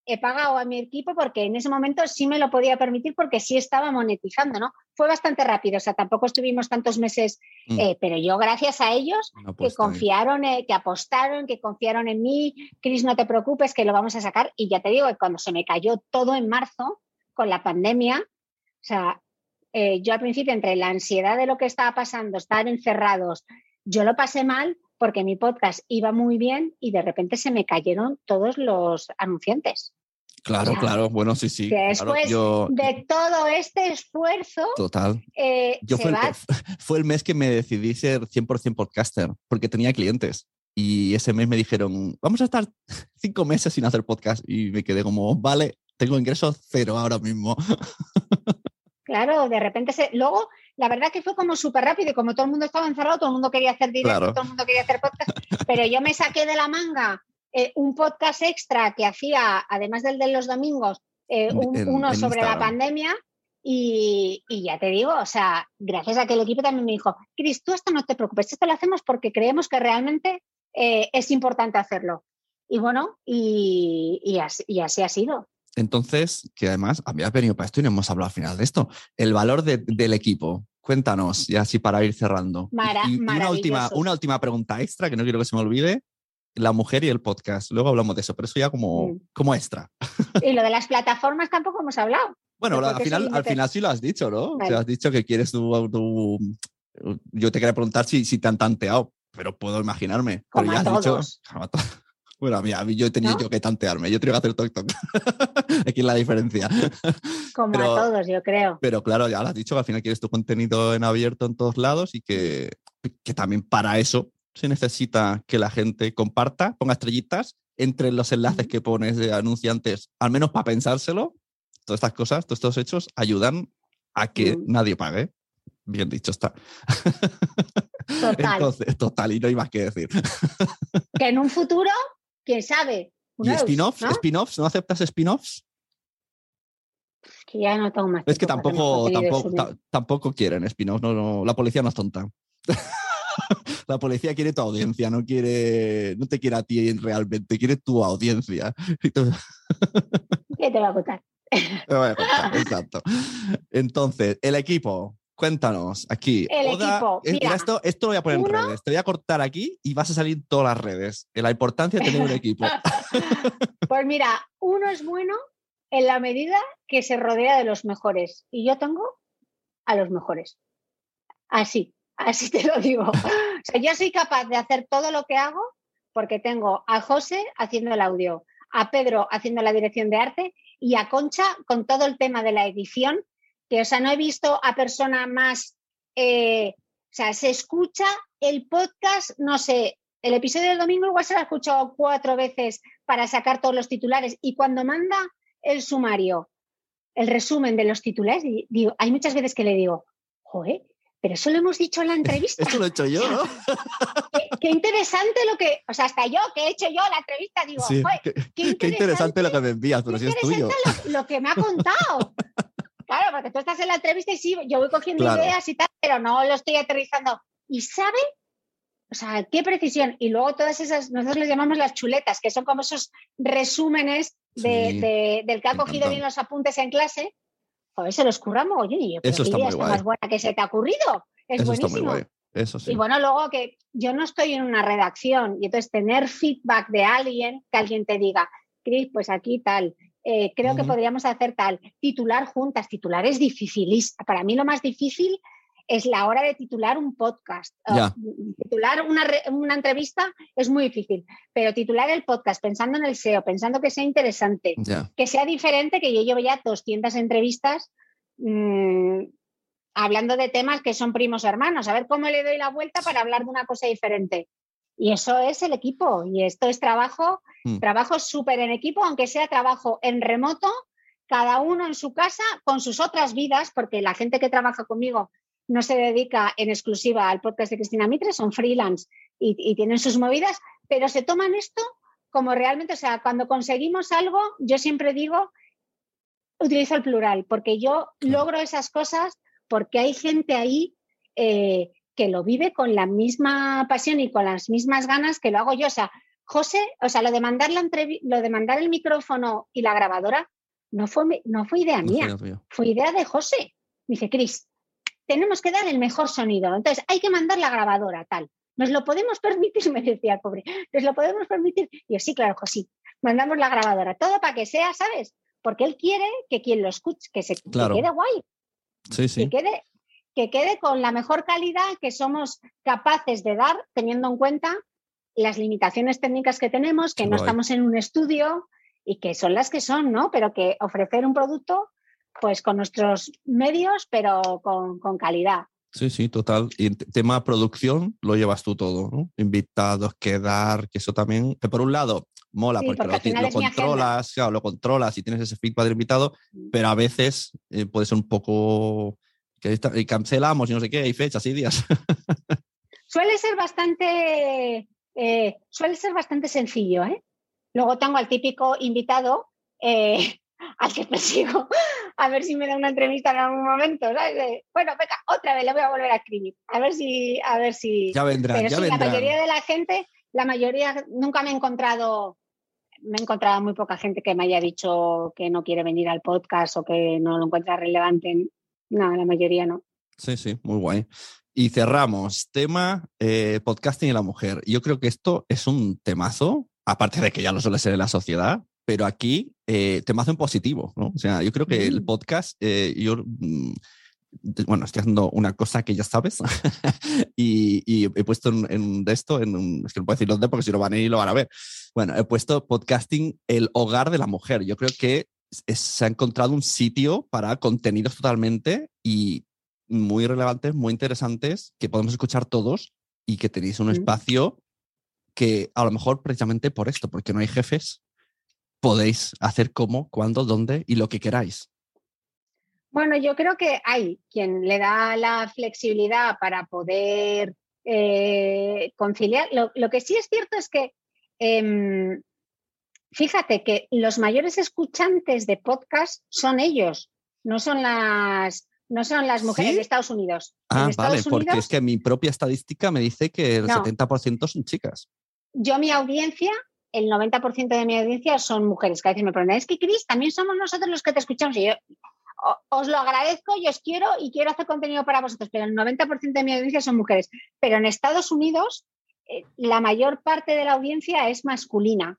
he pagado a mi equipo porque en ese momento sí me lo podía permitir porque sí estaba monetizando, ¿no? Fue bastante rápido, o sea, tampoco estuvimos tantos meses,
Mm.
eh, pero yo gracias a ellos que confiaron, eh, que apostaron, que confiaron en mí, Cris, no te preocupes, que lo vamos a sacar. Y ya te digo que cuando se me cayó todo en marzo con la pandemia, o sea, eh, yo al principio entre la ansiedad de lo que estaba pasando, estar encerrados, yo lo pasé mal porque mi podcast iba muy bien y de repente se me cayeron todos los anunciantes.
Claro, claro, bueno, sí, sí.
Que
claro,
después
yo-
de todo este esfuerzo,
Total.
eh,
Yo fue el, (laughs) fue el mes que me decidí ser 100% podcaster, porque tenía clientes. Y ese mes me dijeron, vamos a estar cinco meses sin hacer podcast. Y me quedé como, vale, tengo ingresos cero ahora mismo. (laughs)
Claro, de repente se. Luego, la verdad que fue como súper rápido y como todo el mundo estaba encerrado, todo el mundo quería hacer directo,
Claro.
todo el mundo quería hacer podcast. Pero yo me saqué de la manga eh, un podcast extra que hacía, además del de los domingos, eh, un- uno sobre la pandemia. Y, y ya te digo, o sea, gracias a que el equipo también me dijo, Cris, tú esto no te preocupes, esto lo hacemos porque creemos que realmente eh, es importante hacerlo. Y bueno, y, y así, y así ha sido.
Entonces, que además habías venido para esto y no hemos hablado al final de esto. El valor de- del equipo. Cuéntanos, y así para ir cerrando.
Mara-
y, una, última, una última pregunta extra que no quiero que se me olvide. La mujer y el podcast. Luego hablamos de eso, pero eso ya como,
Mm.
como extra.
Y lo de las plataformas tampoco hemos hablado.
Bueno,
Pero
al final, al final sí lo has dicho, ¿no? O sea,
Vale.
has dicho que quieres tu, tu- Yo te quería preguntar si, si te han tanteado, pero puedo imaginarme.
Como
pero ya has dicho.
todos.
To- (laughs) Bueno, a mí, a mí yo he tenido
¿No?
yo que tantearme. Yo tengo que hacer toc toc. (laughs) Aquí es la diferencia. (laughs)
Como
Pero-
a todos, yo creo.
Pero claro, ya lo has dicho que al final quieres tu contenido en abierto en todos lados y que, que también para eso se necesita que la gente comparta, ponga estrellitas entre los enlaces que pones de anunciantes, al menos para pensárselo. Todas estas cosas, todos estos hechos ayudan a que
Mm.
nadie pague. Bien dicho está. (laughs)
Total.
Entonces, total, y no hay más que decir.
que en un futuro, quién sabe.
¿Y spin-offs?
¿no?
¿Spin-offs? ¿No aceptas spin-offs?
Que ya no tengo más
Es que tampoco, tampoco, tampoco quieren spin-offs. No, no, la policía no es tonta. (laughs) la policía quiere tu audiencia, no quiere, no te quiere a ti realmente, quiere tu audiencia. (laughs)
¿Qué te va a contar? (laughs)
Me voy a contar, Exacto. Entonces, el equipo. Cuéntanos aquí.
El equipo,
eh,
mira,
esto, esto lo voy a poner en redes. Te voy a cortar aquí y vas a salir en todas las redes. La importancia de tener un equipo. (laughs)
Pues mira, uno es bueno en la medida que se rodea de los mejores. Y yo tengo a los mejores. Así, así te lo digo. (laughs) O sea, yo soy capaz de hacer todo lo que hago porque tengo a José haciendo el audio, a Pedro haciendo la dirección de arte y a Concha con todo el tema de la edición, que o sea, no he visto a persona más, eh, o sea, se escucha el podcast, no sé, el episodio del domingo igual se lo ha escuchado cuatro veces para sacar todos los titulares y cuando manda el sumario, el resumen de los titulares, di- digo, hay muchas veces que le digo, joder, pero eso lo hemos dicho en la entrevista.
Esto lo he hecho yo, ¿no?
qué, qué interesante lo que, o sea, hasta yo que he hecho yo la entrevista, digo,
Sí,
joder,
qué,
qué
qué interesante lo que me envías, pero
qué
si es tuyo.
interesante lo, lo que me ha contado. (laughs) Claro, porque tú estás en la entrevista y sí, yo voy cogiendo
Claro.
ideas y tal, pero no lo estoy aterrizando. ¿Y sabe? O sea, qué precisión. Y luego todas esas, nosotros les llamamos las chuletas, que son como esos resúmenes de,
Sí,
de- del que ha cogido bien los apuntes en clase. Joder, se los curra mogollón. Y yo, pero
Eso está
idea
muy guay.
más buena que se te ha ocurrido. Es
Eso está
buenísimo.
muy guay. Eso sí.
Y bueno, luego que yo no estoy en una redacción y entonces tener feedback de alguien, que alguien te diga, Cris, pues aquí tal, eh, creo que podríamos hacer tal, titular juntas, titular es dificilísimo. Para mí lo más difícil es la hora de titular un podcast. Uh,
Ya.
titular una, una entrevista es muy difícil, pero titular el podcast pensando en el SEO, pensando que sea interesante, que sea diferente, que yo llevo ya 200 entrevistas mm, hablando de temas que son primos hermanos, a ver cómo le doy la vuelta para hablar de una cosa diferente. Y eso es el equipo, y esto es trabajo,
Mm.
trabajo súper en equipo, aunque sea trabajo en remoto, cada uno en su casa, con sus otras vidas, porque la gente que trabaja conmigo no se dedica en exclusiva al podcast de Cristina Mitre, son freelance y, y tienen sus movidas, pero se toman esto como realmente, o sea, cuando conseguimos algo, yo siempre digo, utilizo el plural, porque yo logro esas cosas porque hay gente ahí eh, que lo vive con la misma pasión y con las mismas ganas que lo hago yo. O sea, José, o sea, lo de mandar, la lo de mandar el micrófono y la grabadora no fue, no fue idea
No
mía, fue idea de José. Dice, Cris, tenemos que dar el mejor sonido. Entonces, hay que mandar la grabadora, tal. ¿Nos lo podemos permitir? (laughs) Me decía el pobre. ¿Nos lo podemos permitir? Y yo, sí, claro, José. Mandamos la grabadora. Todo para que sea, ¿sabes? Porque él quiere que quien lo escuche, que se que quede guay,
Sí, sí.
que quede, que quede con la mejor calidad que somos capaces de dar, teniendo en cuenta las limitaciones técnicas que tenemos, que no
guay.
estamos en un estudio y que son las que son, ¿no? Pero que ofrecer un producto, pues con nuestros medios, pero con, con calidad.
Sí, sí, total. Y en tema producción lo llevas tú todo, ¿no? Invitados, quedar, que eso también, que por un lado mola porque, lo, controlas, claro, lo controlas y tienes ese feedback del invitado, mm. pero a veces eh, puede ser un poco que y cancelamos y no sé qué, hay fechas y días. (laughs)
suele ser bastante, eh, suele ser bastante sencillo, ¿eh? Luego tengo al típico invitado eh, (laughs) al que persigo a ver si me da una entrevista en algún momento. Bueno, venga, otra vez le voy a volver a escribir. A ver si, a ver si.
Ya vendrá, ya
La mayoría de la gente, la mayoría nunca me he encontrado, me he encontrado muy poca gente que me haya dicho que no quiere venir al podcast o que no lo encuentra relevante. No, la mayoría no.
Sí, sí, muy guay. Y cerramos, tema eh, podcasting y la mujer. Yo creo que esto es un temazo, aparte de que ya lo suele ser en la sociedad, pero aquí eh, temazo en positivo, ¿no? O sea, yo creo que el mm. podcast, eh, yo, mm, bueno, estoy haciendo una cosa que ya sabes (laughs) y, he puesto en, esto, en un, es que no puedo decir dónde porque si no van a ir lo van a ver. Bueno, he puesto podcasting el hogar de la mujer. Yo creo que se ha encontrado un sitio para contenidos totalmente y muy relevantes, muy interesantes, que podemos escuchar todos y que tenéis un espacio que a lo mejor precisamente por esto, porque no hay jefes, podéis hacer cómo, cuándo, dónde y lo que queráis.
Bueno, yo creo que hay quien le da la flexibilidad para poder eh, conciliar. Lo, que sí es cierto es que, em, fíjate que los mayores escuchantes de podcast son ellos, no son las, no son las mujeres de Estados Unidos.
Ah, vale, porque es que mi propia estadística me dice que el 70% son chicas.
Yo, mi audiencia, el 90% de mi audiencia son mujeres. Que a veces me preguntan, es que Cris, también somos nosotros los que te escuchamos. Y yo os lo agradezco y os quiero y quiero hacer contenido para vosotros, pero el 90% de mi audiencia son mujeres. Pero en Estados Unidos, eh, la mayor parte de la audiencia es masculina.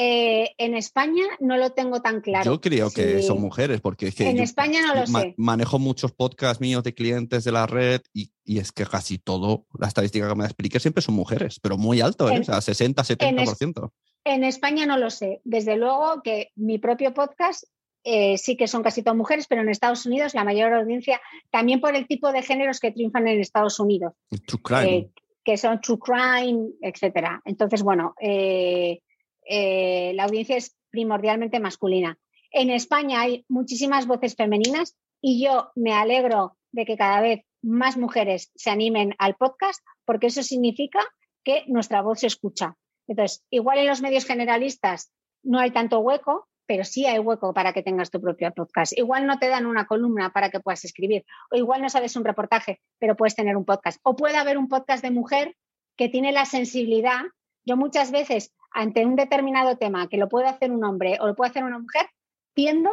Eh, en España no lo tengo tan claro.
Yo creo que son mujeres, porque es que
en España no lo sé.
Manejo muchos podcasts míos de clientes de la red y, es que casi todo, la estadística que me explique siempre son mujeres, pero muy alto, ¿eh? o sea, 60, 70%.
En, España no lo sé. Desde luego que mi propio podcast eh, sí que son casi todas mujeres, pero en Estados Unidos la mayor audiencia, también por el tipo de géneros que triunfan en Estados Unidos.
True crime.
que son true crime, etcétera. Entonces, bueno, eh, la audiencia es primordialmente masculina. En España hay muchísimas voces femeninas y yo me alegro de que cada vez más mujeres se animen al podcast porque eso significa que nuestra voz se escucha. Entonces, igual en los medios generalistas no hay tanto hueco, pero sí hay hueco para que tengas tu propio podcast. Igual no te dan una columna para que puedas escribir, o igual no sabes un reportaje, pero puedes tener un podcast. O puede haber un podcast de mujer que tiene la sensibilidad. Yo muchas veces ante un determinado tema que lo puede hacer un hombre o lo puede hacer una mujer, tiendo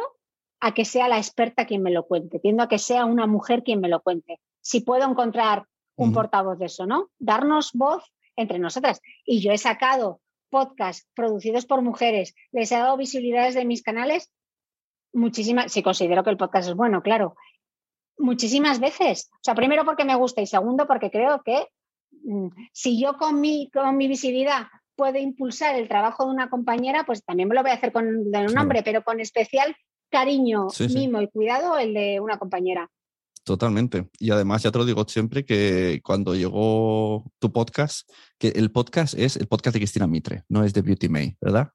a que sea la experta quien me lo cuente, tiendo a que sea una mujer quien me lo cuente. Si puedo encontrar un portavoz de eso, ¿no? Darnos voz entre nosotras. Y yo he sacado podcasts producidos por mujeres, les he dado visibilidades de mis canales muchísimas, si considero que el podcast es bueno, claro, muchísimas veces. O sea, primero porque me gusta y segundo porque creo que mm, si yo con mi, con mi visibilidad puede impulsar el trabajo de una compañera, pues también me lo voy a hacer con un hombre, pero con especial cariño, mimo y cuidado el de una compañera.
Totalmente. Y además, ya te lo digo siempre que cuando llegó tu podcast, que el podcast es el podcast de Cristina Mitre, no es de Beauty May, ¿verdad?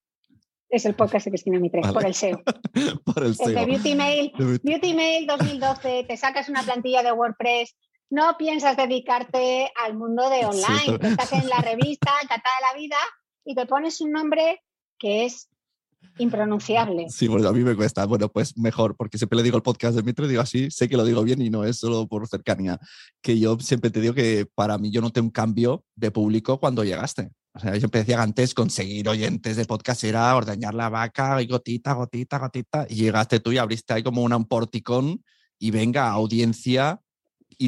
Es el podcast de Cristina Mitre, por el SEO. (laughs)
por el SEO.
de Beauty Mail, Beauty Mail 2012, te sacas una plantilla de WordPress, no piensas dedicarte al mundo de online, estás en la revista, encantada de la vida, y te pones un nombre que es impronunciable.
Sí, bueno, a mí me cuesta. Bueno, pues mejor, porque siempre le digo el podcast de Mitre, digo así, sé que lo digo bien y no es solo por cercanía. Que yo siempre te digo que para mí yo noté un cambio de público cuando llegaste. O sea, yo decía antes conseguir oyentes de podcast era ordeñar la vaca y gotita, gotita, gotita. Y llegaste tú y abriste ahí como una, un porticón y venga, audiencia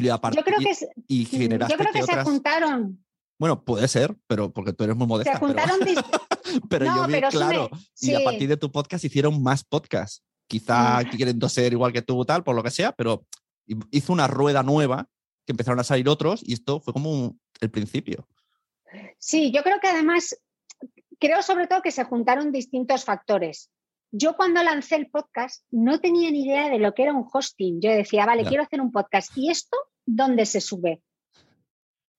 y aparte
yo creo que, y generaste yo creo que, se juntaron.
Bueno, puede ser, pero porque tú eres muy modesta.
Se juntaron. (laughs)
Pero, yo vi, claro. Y a partir de tu podcast hicieron más podcasts. Quizá mm. queriendo ser igual que tú, tal, por lo que sea, pero hizo una rueda nueva que empezaron a salir otros y esto fue como el principio.
Sí, yo creo que además creo sobre todo que se juntaron distintos factores. Yo cuando lancé el podcast no tenía ni idea de lo que era un hosting. Yo decía, vale, quiero hacer un podcast. ¿Y esto dónde se sube?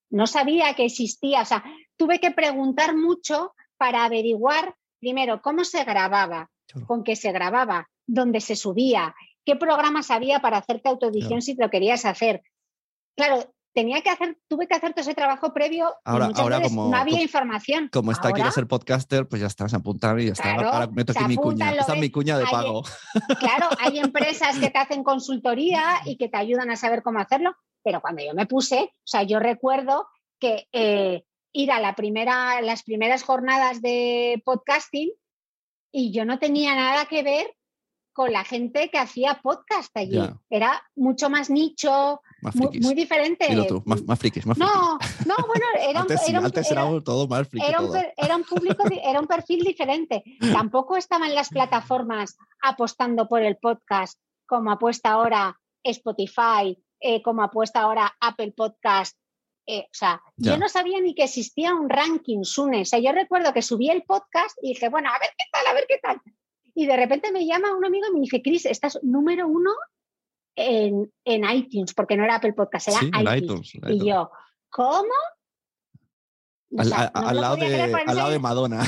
No sabía que existía. O sea, tuve que preguntar mucho para averiguar, primero, cómo se grababa, con qué se grababa, dónde se subía, qué programas había para hacerte autoedición si lo querías hacer. Claro, tenía que hacer, tuve que hacer todo ese trabajo previo y
Ahora-
muchas
ahora
veces
como-
no había información.
Como está
Ahora,
quiero ser podcaster, pues ya está, se apuntan y ya está.
Claro,
Ahora meto aquí mi cuña. Esta es mi cuña de pago. (laughs)
Claro, hay empresas que te hacen consultoría y que te ayudan a saber cómo hacerlo, pero cuando yo me puse, o sea, yo recuerdo que eh, ir a la primera, las primeras jornadas de podcasting y yo no tenía nada que ver con la gente que hacía podcast allí. Era mucho más nicho,
Más
muy,
frikis.
muy diferente.
Dilo tú, más, más frikis, más frikis.
No, no, bueno, (laughs) era un,
antes sí,
era un-
antes
era-
era todo más friki
era un,
todo.
per- era un público, era un perfil diferente. Tampoco estaban las plataformas apostando por el podcast como apuesta ahora Spotify, eh, como apuesta ahora Apple Podcast. Eh, o sea,
Ya.
yo no sabía ni que existía un ranking, Sune. O sea, yo recuerdo que subí el podcast y dije, bueno, a ver qué tal, a ver qué tal. Y de repente me llama un amigo y me dice, Cris, estás número uno en, en iTunes, porque no era Apple Podcast, era
Sí,
iTunes.
iTunes,
Y yo, ¿cómo? O
Al,
sea,
a-
no
al
lo
lado, de, al lado de Madonna.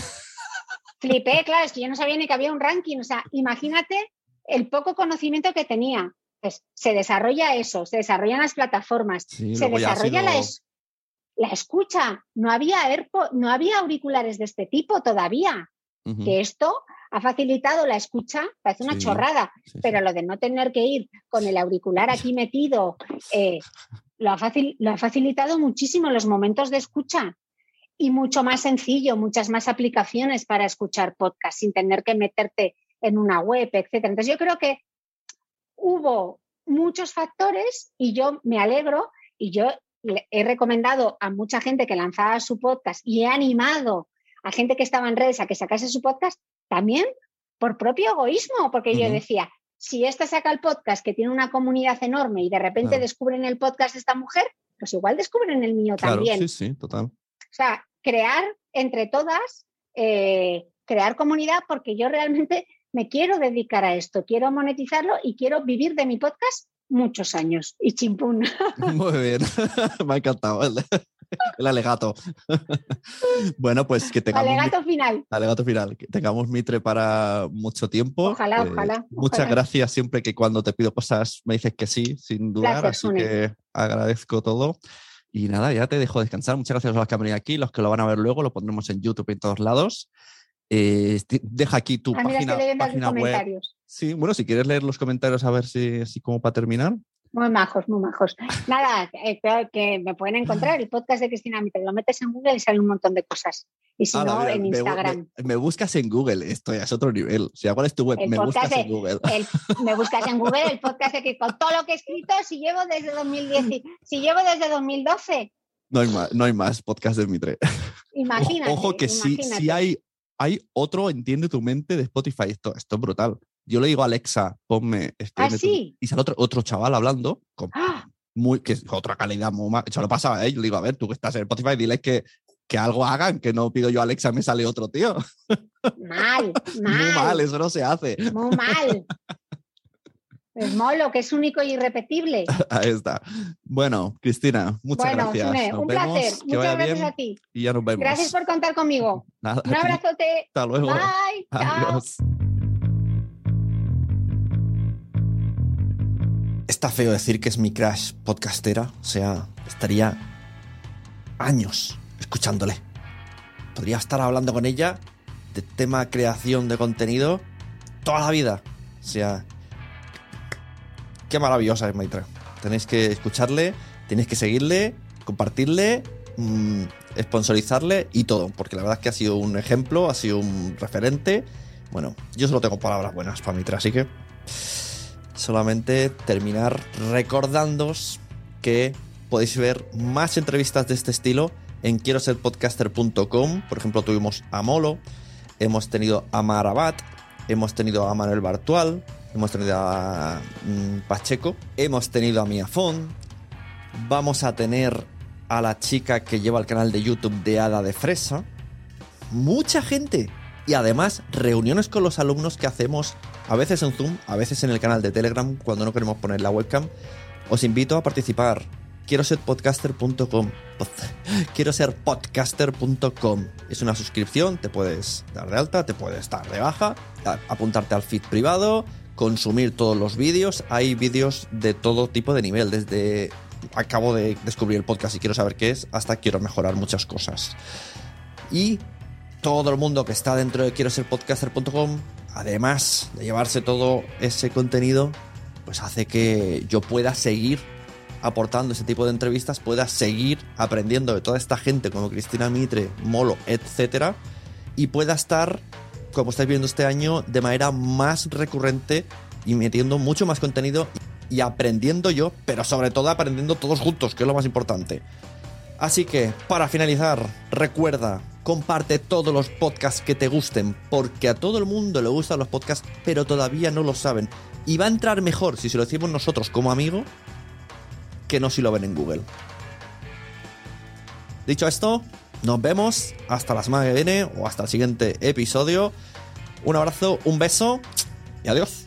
Flipé, claro, es que yo no sabía ni que había un ranking. O sea, imagínate el poco conocimiento que tenía. Pues se desarrolla eso, se desarrollan las plataformas,
Sí,
se desarrolla la, es- la escucha. No había, AirPod- no había auriculares de este tipo todavía. Que esto ha facilitado la escucha, parece una
Sí,
chorrada,
sí,
pero lo de no tener que ir con el auricular aquí metido, eh, lo, ha facil- lo ha facilitado muchísimo los momentos de escucha y mucho más sencillo, muchas más aplicaciones para escuchar podcast sin tener que meterte en una web, etcétera. Entonces yo creo que hubo muchos factores y yo me alegro y yo he recomendado a mucha gente que lanzaba su podcast y he animado a gente que estaba en redes a que sacase su podcast también por propio egoísmo, porque yo decía, si esta saca el podcast que tiene una comunidad enorme y de repente
Claro.
descubren el podcast de esta mujer, pues igual descubren el mío
Claro,
también.
sí, sí, total.
O sea, crear entre todas, eh, crear comunidad, porque yo realmente me quiero dedicar a esto, quiero monetizarlo y quiero vivir de mi podcast muchos años. Y chimpún. (laughs)
Muy bien. (laughs) Me ha encantado (laughs) el, alegato. (laughs) bueno, pues que tengamos. mi-
Alegato final.
Alegato final, que tengamos Mitre para mucho tiempo. Eh,
Ojalá, ojalá,
Muchas
ojalá.
gracias siempre que cuando te pido cosas me dices que sí, sin dudar, así
Sune.
que agradezco todo. Y nada, ya te dejo descansar. Muchas gracias a los que han venido aquí, los que lo van a ver luego, lo pondremos en YouTube y en todos lados. Eh, deja aquí tu
Ah,
página, página web.
comentarios.
Sí, bueno, si quieres leer los comentarios a ver si así como para terminar.
Muy majos, muy majos. Nada, eh, que, que me pueden encontrar el podcast de Cristina Mitre. Lo metes en Google y sale un montón de cosas. Y si no,
mira,
en Instagram.
Me, me buscas en Google, esto ya es otro nivel. O sea, ¿cuál es tu web?
El
me buscas en Google.
El- me buscas en Google el podcast de con todo lo que he escrito, si llevo desde 2010, y- si llevo desde 2012,
No hay más, no hay más podcast de Mitre.
Imagínate.
Ojo, que sí,
imagínate.
sí hay, hay otro Entiende tu mente de Spotify. Esto, esto es brutal. Yo le digo a Alexa, ponme Entiende
¿Ah, sí?
Y sale otro, otro chaval hablando, con
¡Ah!
muy, que es otra calidad muy más. Yo lo pasaba a ellos. Le digo, a ver, tú que estás en Spotify, diles que, que algo hagan, que no pido yo a Alexa, me sale otro tío.
Mal, (laughs) mal.
Muy mal, eso no se hace.
Muy mal. Es molo, que es único y irrepetible. (laughs)
Ahí está. Bueno, Cristina, muchas
bueno,
gracias.
Sune,
Nos
un
vemos,
placer. Muchas gracias a ti.
y ya nos vemos.
Gracias por contar conmigo. (laughs)
Nada,
Un abrazote.
Hasta luego.
Bye. Chao.
Está feo decir que es mi crash podcastera, o sea, estaría años escuchándole. Podría estar hablando con ella de tema creación de contenido toda la vida. O sea, qué maravillosa es Maitra. Tenéis que escucharle, tenéis que seguirle, compartirle, mm, sponsorizarle y todo, porque la verdad es que ha sido un ejemplo, ha sido un referente. Bueno, yo solo tengo palabras buenas para Mitra, así que solamente terminar recordándoos que podéis ver más entrevistas de este estilo en quiero ser podcaster.com. Por ejemplo, tuvimos a Molo, hemos tenido a Marabat, hemos tenido a Manuel Bartual, hemos tenido a mm, Pacheco, hemos tenido a Miafón, vamos a tener a la chica que lleva el canal de YouTube de Hada de Fresa, mucha gente. Y además, reuniones con los alumnos que hacemos a veces en Zoom, a veces en el canal de Telegram cuando no queremos poner la webcam. Os invito a participar. Quiero ser podcaster.com. (laughs) Quiero ser podcaster.com. Es una suscripción, te puedes dar de alta, te puedes dar de baja, apuntarte al feed privado, consumir todos los vídeos. Hay vídeos de todo tipo de nivel, desde acabo de descubrir el podcast y quiero saber qué es, hasta quiero mejorar muchas cosas. Y todo el mundo que está dentro de quiero ser podcaster.com, además de llevarse todo ese contenido, pues hace que yo pueda seguir aportando ese tipo de entrevistas, pueda seguir aprendiendo de toda esta gente como Cristina Mitre, Molo, etcétera, y pueda estar, como estáis viendo este año, de manera más recurrente y metiendo mucho más contenido y aprendiendo yo, pero sobre todo aprendiendo todos juntos, que es lo más importante. Así que, para finalizar, recuerda, comparte todos los podcasts que te gusten, porque a todo el mundo le gustan los podcasts, pero todavía no lo saben. Y va a entrar mejor si se lo decimos nosotros como amigo, que no si lo ven en Google. Dicho esto, nos vemos hasta la semana que viene o hasta el siguiente episodio. Un abrazo, un beso y adiós.